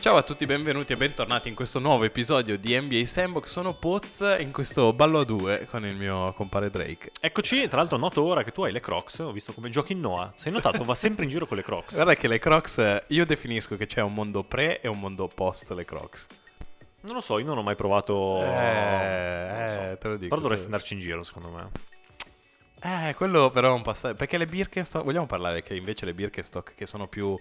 Ciao a tutti, benvenuti e bentornati in questo nuovo episodio di NBA Sandbox. Sono Poz in questo ballo a due con il mio compare Drake. Eccoci, tra l'altro noto ora che tu hai le Crocs, ho visto come giochi in Noah. Sei notato, va sempre in giro con le Crocs. Guarda che le Crocs, io definisco che c'è un mondo pre e un mondo post le Crocs. Non lo so, io non ho mai provato... Eh, so. eh, te lo dico. Però dovresti andarci in giro, secondo me. Eh, quello però è un passaggio. Perché le Birkenstock, vogliamo parlare che invece le Birkenstock che sono più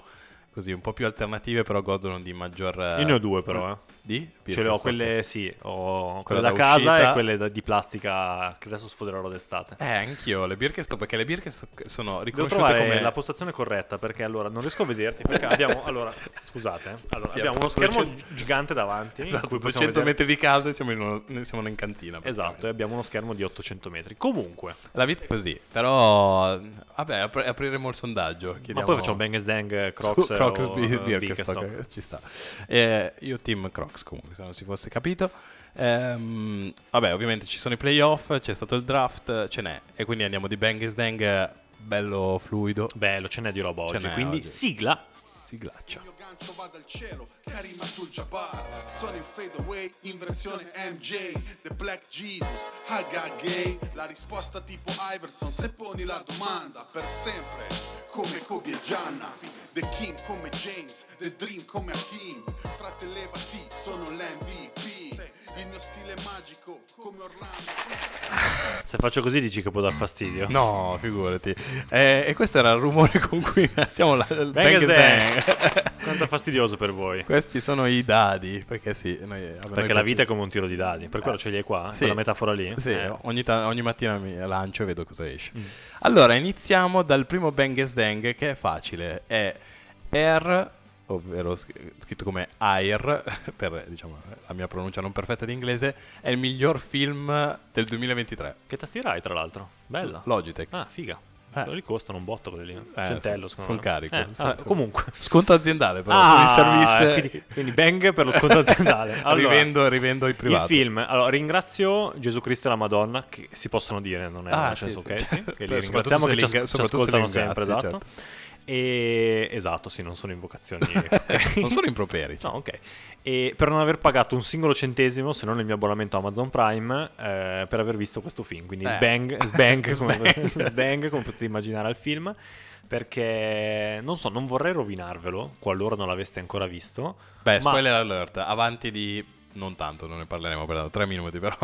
così, un po' più alternative, però godono di maggior. eh, Io ne ho due però, eh. Di? Ce le ho quelle, sì, ho Quella quelle da, da casa uscita. e quelle da- di plastica che adesso sfoderò d'estate. Eh, anch'io le Birkenstock, perché le Birkenstock sono Devo riconosciute trovare come. la postazione corretta perché allora non riesco a vederti perché abbiamo allora scusate eh. allora, Sì, abbiamo uno schermo 200 gigante davanti Esatto, cui 200 possiamo vedere- metri di casa e siamo in, uno- siamo in cantina. esatto e abbiamo uno schermo di 800 metri comunque La vita è così, però vabbè, apri- apriremo il sondaggio. ma chiediamo- poi facciamo Bang Dang Crocs, Su- Crocs o, eh, Birkenstock, Birkenstock. ci sta. Eh, io team Crocs comunque, se non si fosse capito. Ehm, vabbè, ovviamente ci sono i playoff, c'è stato il draft, ce n'è. E quindi andiamo di Bang Dang eh, bello fluido. bello ce n'è di roba Ce oggi n'è quindi oggi. sigla Siglaccia. Il mio gancio va dal cielo, Karim Abdul-Jabbar Sono in fade away, in versione MJ The Black Jesus, Haga Gay. La risposta tipo Iverson, se poni la domanda Per sempre, come Kobe e Gianna. The King come James, The Dream come Hakim Frate levati, sono l'MVP Il mio stile magico, come Orlando se faccio così dici che può dar fastidio No, figurati. Eh, e questo era il rumore con cui iniziamo la, il Bang Bang Dang. quanto è fastidioso per voi Questi sono i dadi, perché sì. Noi, vabbè, perché noi la vita è come un tiro di dadi per quello ce li hai qua Sì. quella metafora lì Sì, Eh. ogni, ta- ogni mattina mi lancio e vedo cosa esce. Mm. Allora, iniziamo dal primo Bang Dang che è facile. È Air, ovvero scritto come Air, per diciamo, la mia pronuncia non perfetta di inglese, è il miglior film del 2023. che tastiera hai tra l'altro bella Logitech. ah figa Eh. quelli costano un botto quelli lì Eh, centello son- secondo son me. carico, Eh, ah, comunque Sconto aziendale però, Ah, service. quindi, quindi bang per lo sconto aziendale allora, rivendo, rivendo i il privati. film allora ringrazio Gesù Cristo e la Madonna che si possono dire non è Ah, nel sì, senso sì. ok sì, che li ringraziamo che li ci, ci li ascoltano sempre esatto certo. E esatto sì non sono invocazioni non sono improperi. No, ok. E per non aver pagato un singolo centesimo, se non il mio abbonamento Amazon Prime, eh, per aver visto questo film. Quindi Eh. sbang, sbang, come, Sbang. sbang, come potete immaginare al film. Perché non so, non vorrei rovinarvelo qualora non l'aveste ancora visto. Beh, ma- spoiler alert, avanti di... Non tanto, non ne parleremo per tre minuti, però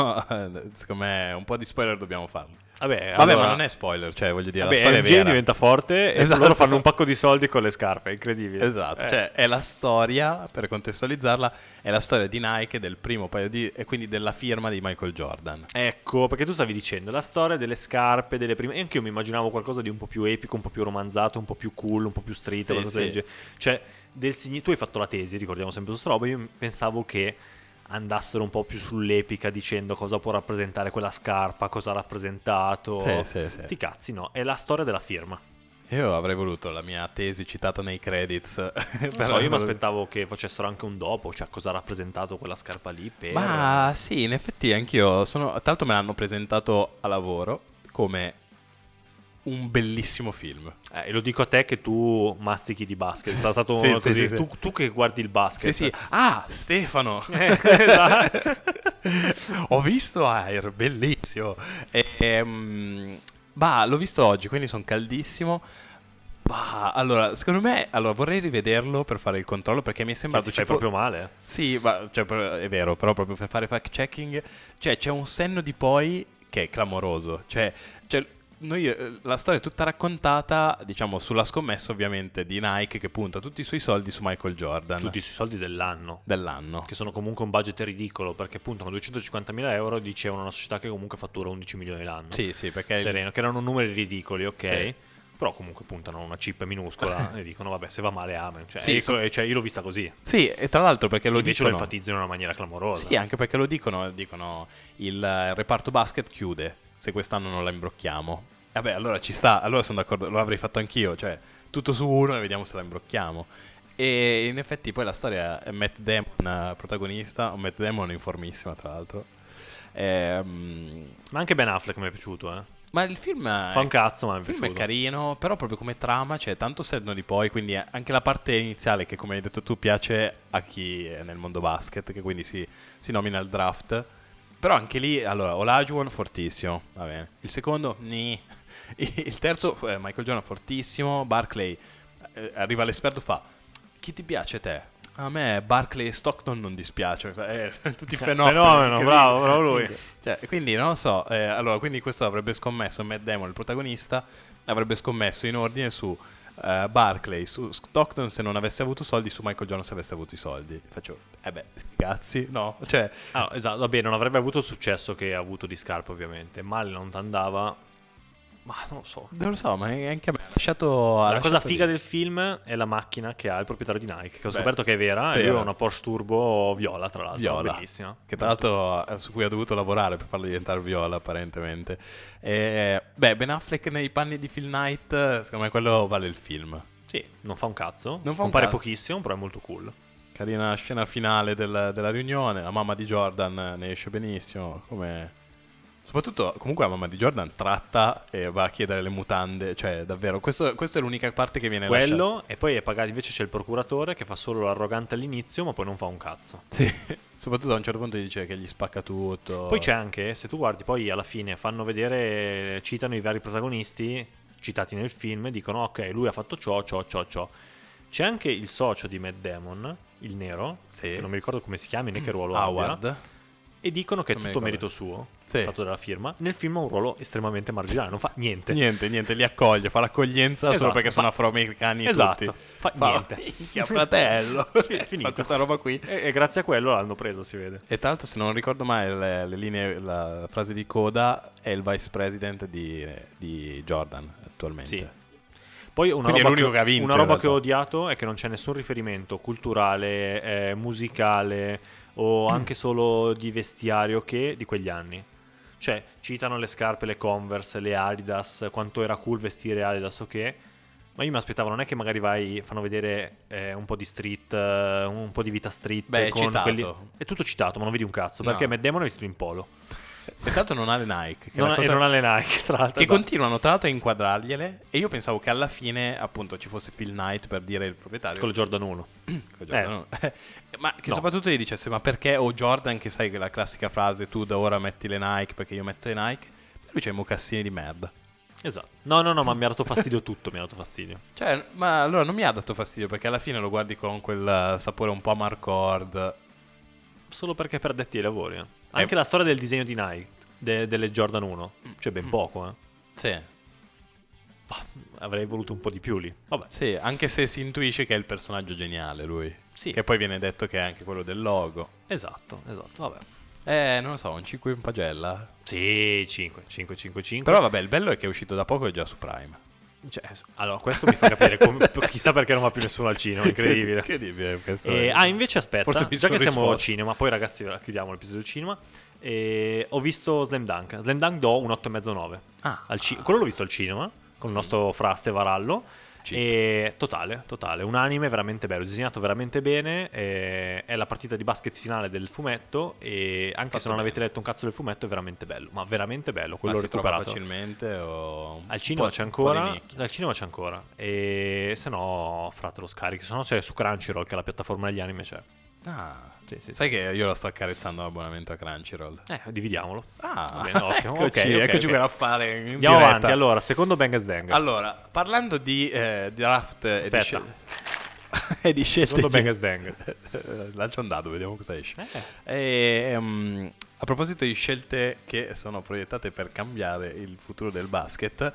secondo me un po' di spoiler dobbiamo farlo. Vabbè, Vabbè, allora- ma non è spoiler, cioè voglio dire, Vabbè, la storia è vera. diventa forte e Esatto. loro fanno un pacco di soldi con le scarpe, è incredibile. Esatto, Eh. cioè è la storia, per contestualizzarla, è la storia di Nike del primo paio di... e quindi della firma di Michael Jordan. Ecco, perché tu stavi dicendo la storia delle scarpe, delle prime. E anche io mi immaginavo qualcosa di un po' più epico, un po' più romanzato, un po' più cool, un po' più street, Sì, sì. Cioè, del signi- tu hai fatto la tesi, ricordiamo sempre questa roba. Io pensavo che andassero un po' più sull'epica dicendo cosa può rappresentare quella scarpa, cosa ha rappresentato. Sì, sì, sì. Sti cazzi, no. È la storia della firma. Io avrei voluto la mia tesi citata nei credits. Non per- so, io mi aspettavo che facessero anche un dopo, cioè cosa ha rappresentato quella scarpa lì per... Ma sì, in effetti anch'io sono... Tra l'altro me l'hanno presentato a lavoro come un bellissimo film. Eh, e lo dico a te che tu mastichi di basket. È stato Sì, sì, così. sì, sì. Tu, tu che guardi il basket. Sì, sì. Ah, Stefano! Eh, esatto. Ho visto Air, bellissimo. E, ehm, bah, l'ho visto oggi, quindi sono caldissimo. Bah, allora, secondo me, allora, vorrei rivederlo per fare il controllo perché mi è sembrato ti ci fai fo- proprio male. Sì, ma, cioè, è vero, però proprio per fare fact checking, cioè c'è un senno di poi che è clamoroso. Cioè, cioè, noi, eh, la storia è tutta raccontata, diciamo, sulla scommessa ovviamente di Nike che punta tutti i suoi soldi su Michael Jordan Tutti sui soldi dell'anno. dell'anno. Che sono comunque un budget ridicolo perché puntano 250.000 euro. Dicevano una società che comunque fattura 11 milioni l'anno. Sì, sì, perché Sereno, che erano numeri ridicoli, ok. Sì. Però comunque puntano una chip minuscola e dicono vabbè se va male amen. Cioè, Sì, so- cioè, io l'ho vista così. Sì, e tra l'altro perché lo Invece lo dicono enfatizzano in una maniera clamorosa. Sì, anche perché lo dicono, dicono il reparto basket chiude se quest'anno non la imbrocchiamo. Vabbè, allora ci sta, allora sono d'accordo, lo avrei fatto anch'io, cioè tutto su uno e vediamo se la imbrocchiamo. E in effetti poi la storia è Matt Damon eh, protagonista, un Matt Damon in formissima tra l'altro. Ehm, Ma anche Ben Affleck mi è piaciuto, eh. Ma il film Fa un cazzo, ma Il film è carino, però proprio come trama c'è tanto senno di poi, quindi anche la parte iniziale che come hai detto tu piace a chi è nel mondo basket, che quindi si, si nomina il draft. Però anche lì, allora, Olajuwon fortissimo, va bene. Il secondo, ni. Il terzo, eh, Michael Jordan fortissimo, Barclay, eh, arriva l'esperto fa, chi ti piace te? A me Barclay e Stockton non dispiace, eh, tutti fenomeni. Fenomeno, bravo, bravo lui. Cioè, quindi non lo so, eh, allora quindi questo avrebbe scommesso Matt Damon, il protagonista, avrebbe scommesso in ordine su eh, Barclay, su Stockton se non avesse avuto soldi, su Michael Jordan se avesse avuto i soldi. Faccio, eh beh, sti cazzi, no, cioè, Ah, esatto, vabbè, non avrebbe avuto il successo che ha avuto di Scarpa, ovviamente. Male non andava. Ma non lo so. non lo so, ma anche a me ha lasciato... ha La cosa figa lì. del film è la macchina che ha il proprietario di Nike, che ho Beh, scoperto che è vera, e lui ha una Porsche Turbo viola, tra l'altro. Viola. Bellissima. Che tra l'altro su cui ha dovuto lavorare per farlo diventare viola, apparentemente. E, beh, Ben Affleck nei panni di Phil Knight, secondo me quello vale il film. Sì, non fa un cazzo. Non fa un Compare cazzo. pochissimo, però è molto cool. Carina scena finale del- della riunione, la mamma di Jordan ne esce benissimo, come... Soprattutto, comunque la mamma di Jordan tratta e va a chiedere le mutande, cioè davvero, questo- questa è l'unica parte che viene lasciata. Quello, e poi è pagato, invece c'è il procuratore che fa solo l'arrogante all'inizio, ma poi non fa un cazzo. Sì, soprattutto a un certo punto dice che gli spacca tutto. Poi c'è anche, se tu guardi, poi alla fine fanno vedere, citano i vari protagonisti citati nel film e dicono ok, lui ha fatto ciò, ciò, ciò, ciò. C'è anche il socio di Matt Damon, il nero, Sì. che non mi ricordo come si chiami né che ruolo abbia, Howard. E dicono che è tutto merito suo, Sì. fatto dalla firma. Nel film ha un ruolo estremamente marginale, non fa niente. Niente, niente, li accoglie, fa l'accoglienza solo Esatto, perché sono fa- afroamericani Esatto, tutti. fa niente. Minchia, fratello. Fa questa roba qui. E, e grazie a quello l'hanno preso, si vede. E tra l'altro, se non ricordo mai le, le linee, la frase di coda è il vice president di, di Jordan attualmente. Sì. Poi una Quindi roba, che, che vinto, una roba che ho odiato è che non c'è nessun riferimento culturale, eh, musicale o anche solo di vestiario che di quegli anni. Cioè, citano le scarpe, le Converse, le Adidas, quanto era cool vestire Adidas o che. Ma io mi aspettavo, non è che magari vai, fanno vedere eh, un po' di street, eh, un po' di vita street. Beh, è con citato. quelli- È tutto citato, ma non vedi un cazzo. No. Perché Matt Damon è vestito in polo. E tra l'altro non ha le Nike. Che, Non ha- cosa- E non ha le Nike, tra l'altro. che Esatto. continuano tra l'altro a inquadrargliele. E io pensavo che alla fine, appunto, ci fosse Phil Knight per dire il proprietario. Con le Jordan 1. Con Jordan. ma che No. soprattutto gli dicesse: Ma perché? O Jordan, che sai che la classica frase, tu da ora metti le Nike perché io metto le Nike. E lui c'ha i mocassini di merda. Esatto. No, no, no, ma mi ha dato fastidio tutto, mi ha dato fastidio. Cioè, ma allora non mi ha dato fastidio perché alla fine lo guardi con quel eh, sapore un po' Amarcord. Solo perché per addetti ai lavori. eh. Anche la storia del disegno di Nike, de- delle Jordan 1, cioè ben poco, eh. Sì. Avrei voluto un po' di più lì. Vabbè. Sì, anche se si intuisce che è il personaggio geniale lui. Sì. Che poi viene detto che è anche quello del logo. Esatto, esatto, vabbè. Eh, non lo so, un 5 in pagella. Sì, 5, 5, 5, 5. Però vabbè, il bello è che è uscito da poco e è già su Prime. Cioè, allora, questo mi fa capire come- chissà perché non va più nessuno al cinema, incredibile. Incredibile. E- è- ah, invece aspetta, Forse già che siamo al cinema, poi ragazzi chiudiamo l'episodio del cinema. E ho visto Slam Dunk. Slam Dunk do un 8,5-9. Ah. Ci- quello l'ho visto al cinema con il nostro fraste Varallo. E totale, totale. Un anime veramente bello, disegnato veramente bene. e è la partita di basket finale del fumetto. E anche Fatto se non bene. avete letto un cazzo del fumetto, è veramente bello. Ma veramente bello. Ma Quello si trova recuperato. facilmente o... Al cinema c'è ancora. Al cinema c'è ancora. E se no, frate lo scarichi. Se no, c'è su Crunchyroll, che è la piattaforma degli anime, c'è. Ah, Sì, sì, sai che io lo sto accarezzando l'abbonamento a Crunchyroll. Eh, dividiamolo. Ah, bene, ottimo. eccoci, Ok, ok, eccoci ok. per affare in Andiamo diretta. avanti. Allora, secondo Bang Dang. Allora, parlando di eh, draft Aspetta. e di scelte Secondo Bang Dang. Lancia un dado, vediamo cosa esce. Eh. E, ehm, a proposito di scelte che sono proiettate per cambiare il futuro del basket,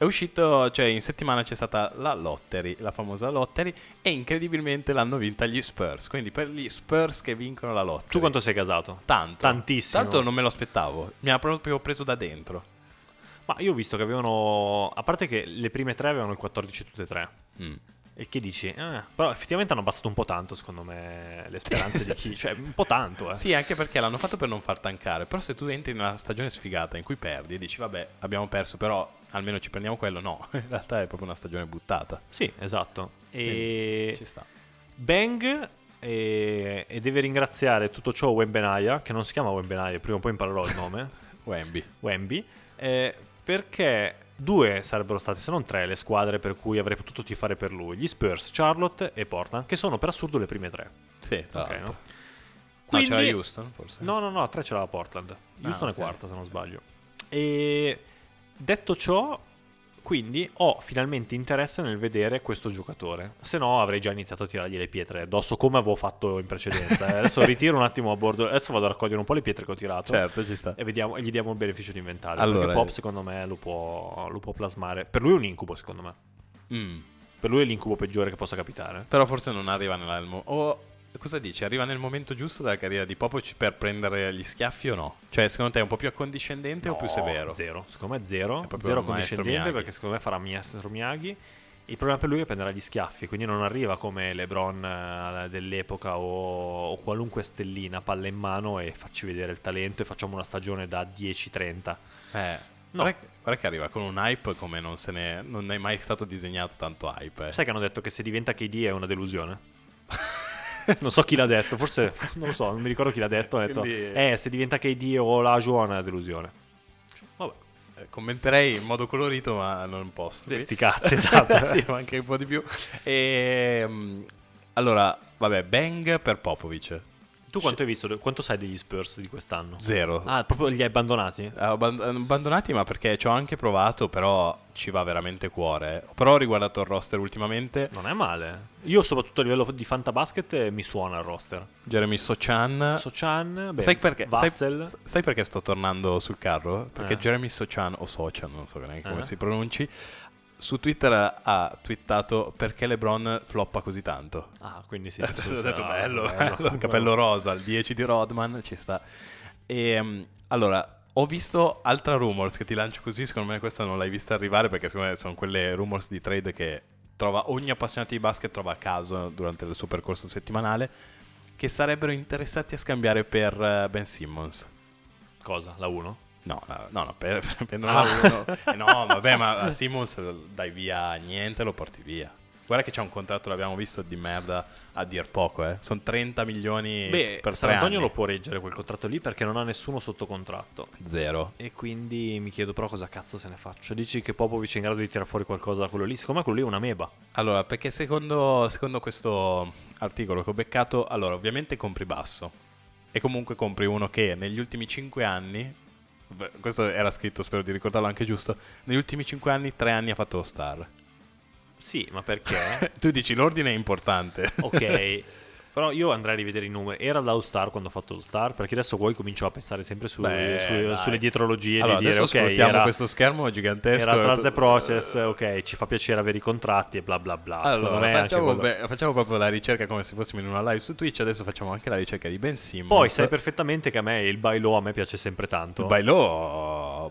è uscito, cioè in settimana c'è stata la lottery, la famosa lottery, e incredibilmente l'hanno vinta gli Spurs. Quindi per gli Spurs che vincono la lottery. Tu quanto sei casato? Tanto. Tantissimo. Tanto non me lo aspettavo. Mi ha proprio preso da dentro. Ma io ho visto che avevano. A parte che le prime tre avevano il 14 tutte e tre. Mm. Il che dici? eh, però effettivamente hanno abbassato un po' tanto, secondo me, le speranze di chi. Cioè, un po' tanto, eh. Sì, anche perché l'hanno fatto per non far tancare. Però se tu entri in una stagione sfigata in cui perdi e dici, vabbè, abbiamo perso, però almeno ci prendiamo quello, no. In realtà è proprio una stagione buttata. Sì, esatto. E. Ci sta. Bang e, e deve ringraziare tutto ciò Wembenaya, che non si chiama Wembenaya, prima o poi imparerò il nome, Wemby. Wemby, eh, perché due sarebbero state, se non tre, le squadre per cui avrei potuto tifare per lui. Gli Spurs, Charlotte e Portland, che sono per assurdo le prime tre. Sì, tra Ok, l'altro. no? Quindi- c'era Houston, forse. No, no, no, a tre c'era la Portland. Houston ok. è quarta, se non sbaglio. E detto ciò, quindi ho finalmente interesse nel vedere questo giocatore. Se no, avrei già iniziato a tirargli le pietre addosso, come avevo fatto in precedenza. eh. Adesso ritiro un attimo a bordo. Adesso vado a raccogliere un po' le pietre che ho tirato. Certo, ci sta. E, vediamo, e gli diamo il beneficio di inventario. Allora, perché Pop, secondo me, lo può, lo può plasmare. Per lui è un incubo, secondo me. Mm. Per lui è l'incubo peggiore che possa capitare. Però forse non arriva nel mo- O cosa dici? Arriva nel momento giusto della carriera di Popovic per prendere gli schiaffi o no? Cioè, secondo te è un po' più accondiscendente o più No, severo? Zero. Secondo me zero. È Zero un maestro condiscendente Miyagi. perché secondo me farà maestro Miyagi. Il problema per lui è prendere gli schiaffi, quindi non arriva come LeBron eh, dell'epoca o, o qualunque stellina, palla in mano e facci vedere il talento e facciamo una stagione da 10-30. Eh, No. guarda, che- guarda che arriva con un hype come non se ne non è mai stato disegnato tanto hype. eh. Sai che hanno detto che se diventa KD è una delusione? non so chi l'ha detto, forse non lo so, non mi ricordo chi l'ha detto. Ha detto, Quindi- eh, se diventa KD o la Juan è una delusione. Vabbè, Eh, Commenterei in modo colorito, ma non posso. qui. sti cazzi, esatto. sì, ma anche un po' di più. E, mm, allora, vabbè, bang per Popovic. Tu quanto hai visto? Quanto sai degli Spurs di quest'anno? Zero. Ah, proprio li hai abbandonati? Eh, abband- abbandonati, ma perché ci ho anche provato, però ci va veramente cuore. Però ho riguardato il roster ultimamente. Non è male. Io, soprattutto a livello di fantabasket, eh, mi suona il roster. Jeremy Sochan. Sochan, beh, sai perché? Sai, Vassell. sai perché sto tornando sul carro? Perché Eh. Jeremy Sochan, o Sochan, non so neanche come Eh. si pronunci, su Twitter ha twittato perché LeBron floppa così tanto. Ah, quindi sì. ho detto ah, bello, bello, capello rosa, il 10 di Rodman, ci sta. E allora, ho visto altra rumors che ti lancio così, secondo me questa non l'hai vista arrivare perché secondo me sono quelle rumors di trade che trova ogni appassionato di basket trova a caso durante il suo percorso settimanale che sarebbero interessati a scambiare per eh, Ben Simmons. Cosa? La 1? No, no, no, no, per, per prendere Ah. uno. Eh, no, vabbè, ma a Simmons dai via niente, lo porti via. Guarda che c'è un contratto, l'abbiamo visto, di merda a dir poco, eh. Sono 30 milioni Beh, per San Antonio anni. lo può reggere quel contratto lì perché non ha nessuno sotto contratto. Zero. E quindi mi chiedo però cosa cazzo se ne faccio. Dici che Popovic è in grado di tirare fuori qualcosa da quello lì? Secondo me quello lì è una meba. Allora, perché secondo, secondo questo articolo che ho beccato, allora, ovviamente compri basso. E comunque compri uno che negli ultimi 5 anni, questo era scritto, spero di ricordarlo anche giusto, negli ultimi 5 anni, 3 anni ha fatto lo star. Sì, ma perché? tu dici l'ordine è importante. ok. Però io andrei a rivedere i numeri. Era l'All Star quando ho fatto All Star? Perché adesso poi comincio a pensare sempre su- Beh, su- sulle dietrologie allora, di dire adesso ok, sfruttiamo era, questo schermo gigantesco. era trust the process, ok, ci fa piacere avere i contratti e bla bla bla. Allora, me facciamo, quello- beh, facciamo proprio la ricerca come se fossimo in una live su Twitch. Adesso facciamo anche la ricerca di Ben Simmons. Poi sai perfettamente che a me il bailo a me piace sempre tanto. Il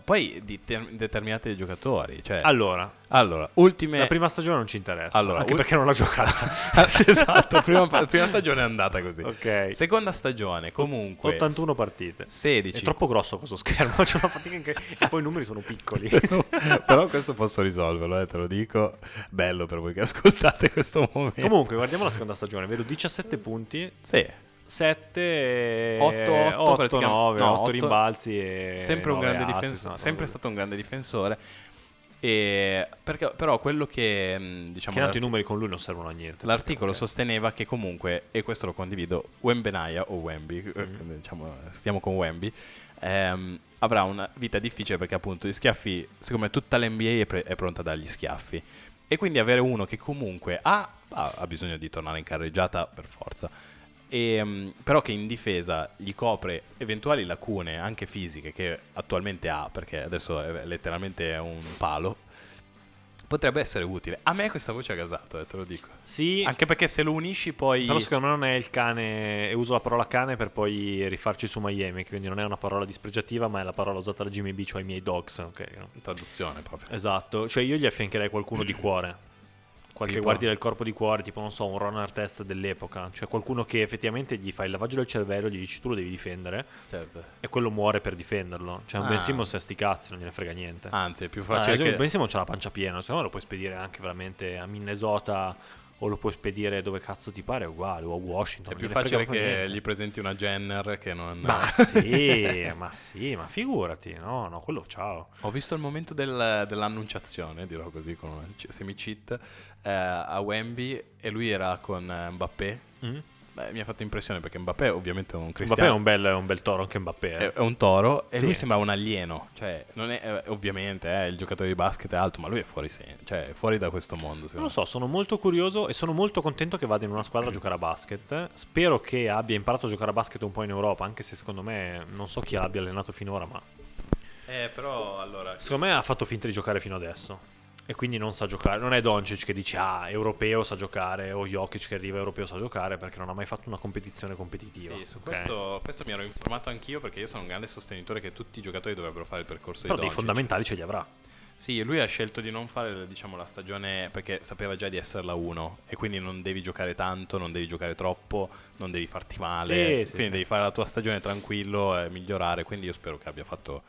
Poi di ter- determinati giocatori. Cioè, Allora, allora, ultime. la prima stagione non ci interessa, Allora, anche ul- perché non l'ha giocata. Esatto, prima, prima stagione è andata così. ok. Seconda stagione, comunque. 81 partite. 16. È troppo grosso questo schermo, c'è una fatica anche... e poi i numeri sono piccoli. Però questo posso risolverlo, eh, te lo dico. Bello per voi che ascoltate questo momento. Comunque, guardiamo la seconda stagione, vedo 17 punti, Sì, 7 Otto, otto 8 praticamente- 9, no, 8 otto- rimbalzi e sempre un grande assist, difensore. no, sempre stato un grande difensore. E perché, però quello che mh, diciamo Che tanto i numeri con lui non servono a niente. l'articolo Ok. sosteneva che comunque, e questo lo condivido, Wembenaya o Wemby, eh, Mm. diciamo, stiamo con Wemby, ehm, avrà una vita difficile perché appunto gli schiaffi, secondo me tutta l'NBA è, pre- è pronta a dargli schiaffi. E quindi avere uno che comunque ha, ha- ha bisogno di tornare in carreggiata per forza, e, mm, però che in difesa gli copre eventuali lacune anche fisiche che attualmente ha, perché adesso è letteralmente un palo, potrebbe essere utile. A me questa voce ha gasato, eh, te lo dico. Sì, Anche perché se lo unisci poi... però secondo me non è il cane, e uso la parola cane per poi rifarci su Miami, quindi non è una parola dispregiativa, ma è la parola usata da Jimmy B, cioè i miei dogs, ok? no? Traduzione proprio. Esatto, cioè io gli affiancherei qualcuno di cuore. Qualche Tipo? guardia del corpo di cuore, tipo non so, un Ron Artest dell'epoca. Cioè qualcuno che effettivamente gli fa il lavaggio del cervello, gli dici tu lo devi difendere Certo. e quello muore per difenderlo. Cioè un Ah. Ben Simmons è sti cazzi, non gliene frega niente. Anzi, è più Ah, facile esempio, che... Ben Simmons c'ha la pancia piena, secondo me lo puoi spedire anche veramente a Minnesota o lo puoi spedire dove cazzo ti pare, è uguale, o a Washington. È più facile che niente. gli presenti una Jenner che non... Ma sì, ma sì, ma figurati, no, no, quello ciao. Ho visto il momento del- dell'annunciazione, dirò così, con una semi-cheat, eh, a Wemby e lui era con eh, Mbappé. Mm? Beh, mi ha fatto impressione perché Mbappé ovviamente è un Mbappé cristiano. è un bel, è un bel toro, anche Mbappé. eh. È, è un toro e Sì. lui sembra un alieno. Cioè, non è, eh, ovviamente eh, il giocatore di basket è alto, ma lui è fuori, cioè, è fuori da questo mondo. Non lo so, sono molto curioso e sono molto contento che vada in una squadra a giocare a basket. Spero che abbia imparato a giocare a basket un po' in Europa, anche se secondo me non so chi l'abbia allenato finora, ma. Eh, però allora... secondo me ha fatto finta di giocare fino adesso. E quindi non sa giocare. Non è Doncic che dice ah, europeo sa giocare o Jokic che arriva europeo sa giocare perché non ha mai fatto una competizione competitiva. Sì, su ok? questo, questo mi ero informato anch'io perché io sono un grande sostenitore che tutti i giocatori dovrebbero fare il percorso Però di dei Doncic. fondamentali ce li avrà. Sì, lui ha scelto di non fare diciamo, la stagione perché sapeva già di essere la 1 e quindi non devi giocare tanto, non devi giocare troppo, non devi farti male, Sì, sì, quindi sì. devi fare la tua stagione tranquillo e migliorare, quindi io spero che abbia fatto...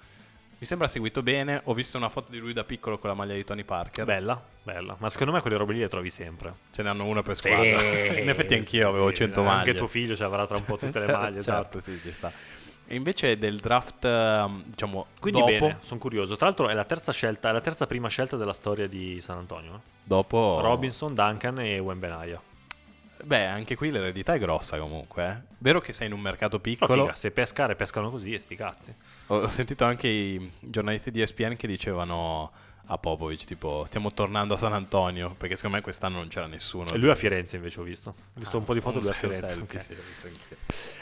Mi sembra seguito bene, ho visto una foto di lui da piccolo con la maglia di Tony Parker, Bella, bella. Ma secondo me quelle robe lì le trovi sempre. ce ne hanno una per squadra, in effetti anch'io avevo Sì, 100 Anche maglie. tuo figlio ci avrà tra un po' tutte le Certo, maglie. esatto. Certo, sì, ci sta. E invece del draft, ehm, diciamo, Quindi dopo, bene, sono curioso. Tra l'altro è la terza scelta, è la terza prima scelta della storia di San Antonio. eh. dopo... Robinson, Duncan e Wembenaya. Beh, anche qui l'eredità è grossa comunque. eh. Vero che sei in un mercato piccolo. figa, se pescare pescano così e sti cazzi. Ho sentito anche i giornalisti di ESPN che dicevano a Popovic, tipo, stiamo tornando a San Antonio, perché secondo me quest'anno non c'era nessuno. E lui a Firenze invece ho visto. Ho visto un po' di foto Un lui a selfie, Firenze. ok. sì, l'ho visto anch'io.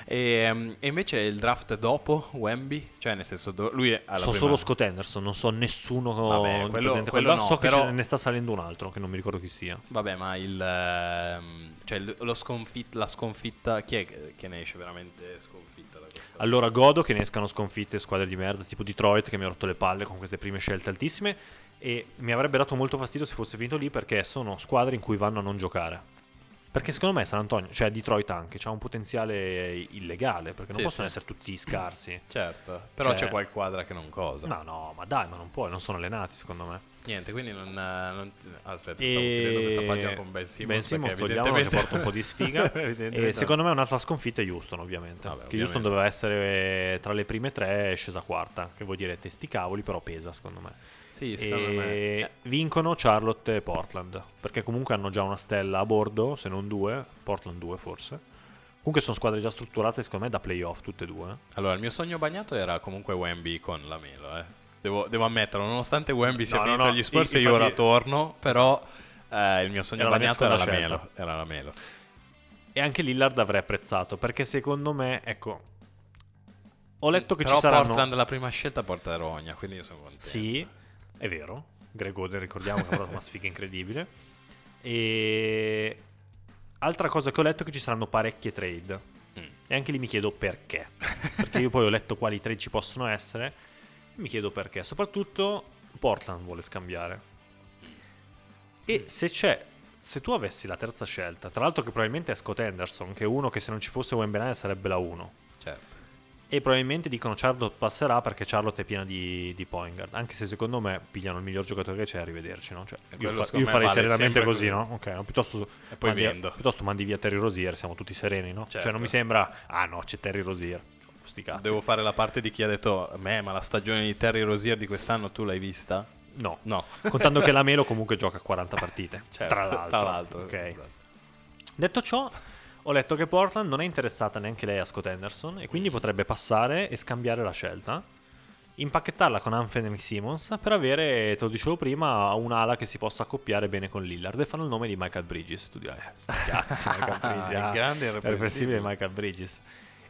E, ehm, e invece il draft dopo Wemby, cioè nel senso, do- lui è alla So prima- solo Scott Anderson, non so nessuno Vabbè, quello- quello quel- no, So che però- ce ne sta salendo un altro, che non mi ricordo chi sia. Vabbè, ma il, ehm, cioè lo sconfit- la sconfitta, chi è che, che ne esce veramente sconfitta da questa? Allora godo che ne escano sconfitte squadre di merda tipo Detroit che mi ha rotto le palle con queste prime scelte altissime e mi avrebbe dato molto fastidio se fosse finito lì perché sono squadre in cui vanno a non giocare. Perché secondo me San Antonio, cioè Detroit anche, ha un potenziale illegale perché non Sì, possono sì. essere tutti scarsi. Certo, però Cioè- c'è qualche quadra che non cosa. No, no, ma dai, ma non puoi, non sono allenati secondo me. Niente, quindi non... non- Aspetta, E- stavo chiudendo questa pagina con Ben Simmons. Ben Simmons, che evidentemente- porta un po' di sfiga. E secondo me un'altra sconfitta è Houston, ovviamente. Vabbè, che Houston ovviamente. doveva essere tra le prime tre, è scesa quarta. Che vuol dire testi cavoli, però pesa secondo me. Sì, secondo me... vincono Charlotte e Portland. Perché comunque hanno già una stella a bordo, se non due. Portland due forse. Comunque sono squadre già strutturate, secondo me, da playoff tutte e due. Allora, il mio sogno bagnato era comunque Wemby con la Melo, eh. Devo, devo ammetterlo, nonostante Wemby sia No, no, finito no, agli Spurs i- e io ora torno, però eh, il mio sogno Era la bagnato era la Melo. Era la Melo. E anche Lillard avrei apprezzato. Perché secondo me, ecco. Ho letto che però ci saranno. Portland la prima scelta porta Rogna, quindi io sono contento. Sì, è vero. Greg Oden, ricordiamo che ha una sfiga incredibile. E altra cosa che ho letto è che ci saranno parecchie trade. Mm. E anche lì mi chiedo perché. Perché io poi ho letto quali trade ci possono essere. E mi chiedo perché. Soprattutto Portland vuole scambiare. E se c'è. Se tu avessi la terza scelta, tra l'altro che probabilmente è Scott Henderson, che è uno che se non ci fosse Wembenaya sarebbe la 1. Certo. E probabilmente dicono Charlotte passerà perché Charlotte è piena di, di point guard. Anche se secondo me pigliano il miglior giocatore che c'è, arrivederci. No? Cioè, io, fa- io farei vale serenamente così, così. no? Ok, no? Piuttosto, E poi mandi, vendo. piuttosto mandi via Terry Rosier, siamo tutti sereni, no? Certo. Cioè non mi sembra, ah no, c'è Terry Rosier. Sti cazzi. Devo fare la parte di chi ha detto, me, ma la stagione di Terry Rosier di quest'anno tu l'hai vista? No, No. contando che la Melo comunque gioca 40 partite. Certo, tra l'altro. Tra l'altro. Ok. esatto. Detto ciò, ho letto che Portland non è interessata neanche lei a Scott Henderson e quindi potrebbe passare e scambiare la scelta. Impacchettarla con Anthony Simmons per avere, te lo dicevo prima, un'ala che si possa accoppiare bene con Lillard e fanno il nome di Michael Bridges. Tu dirai, eh, sti cazzi, Michael Bridges. Il ah, grande e è irreprensibile. Michael Bridges.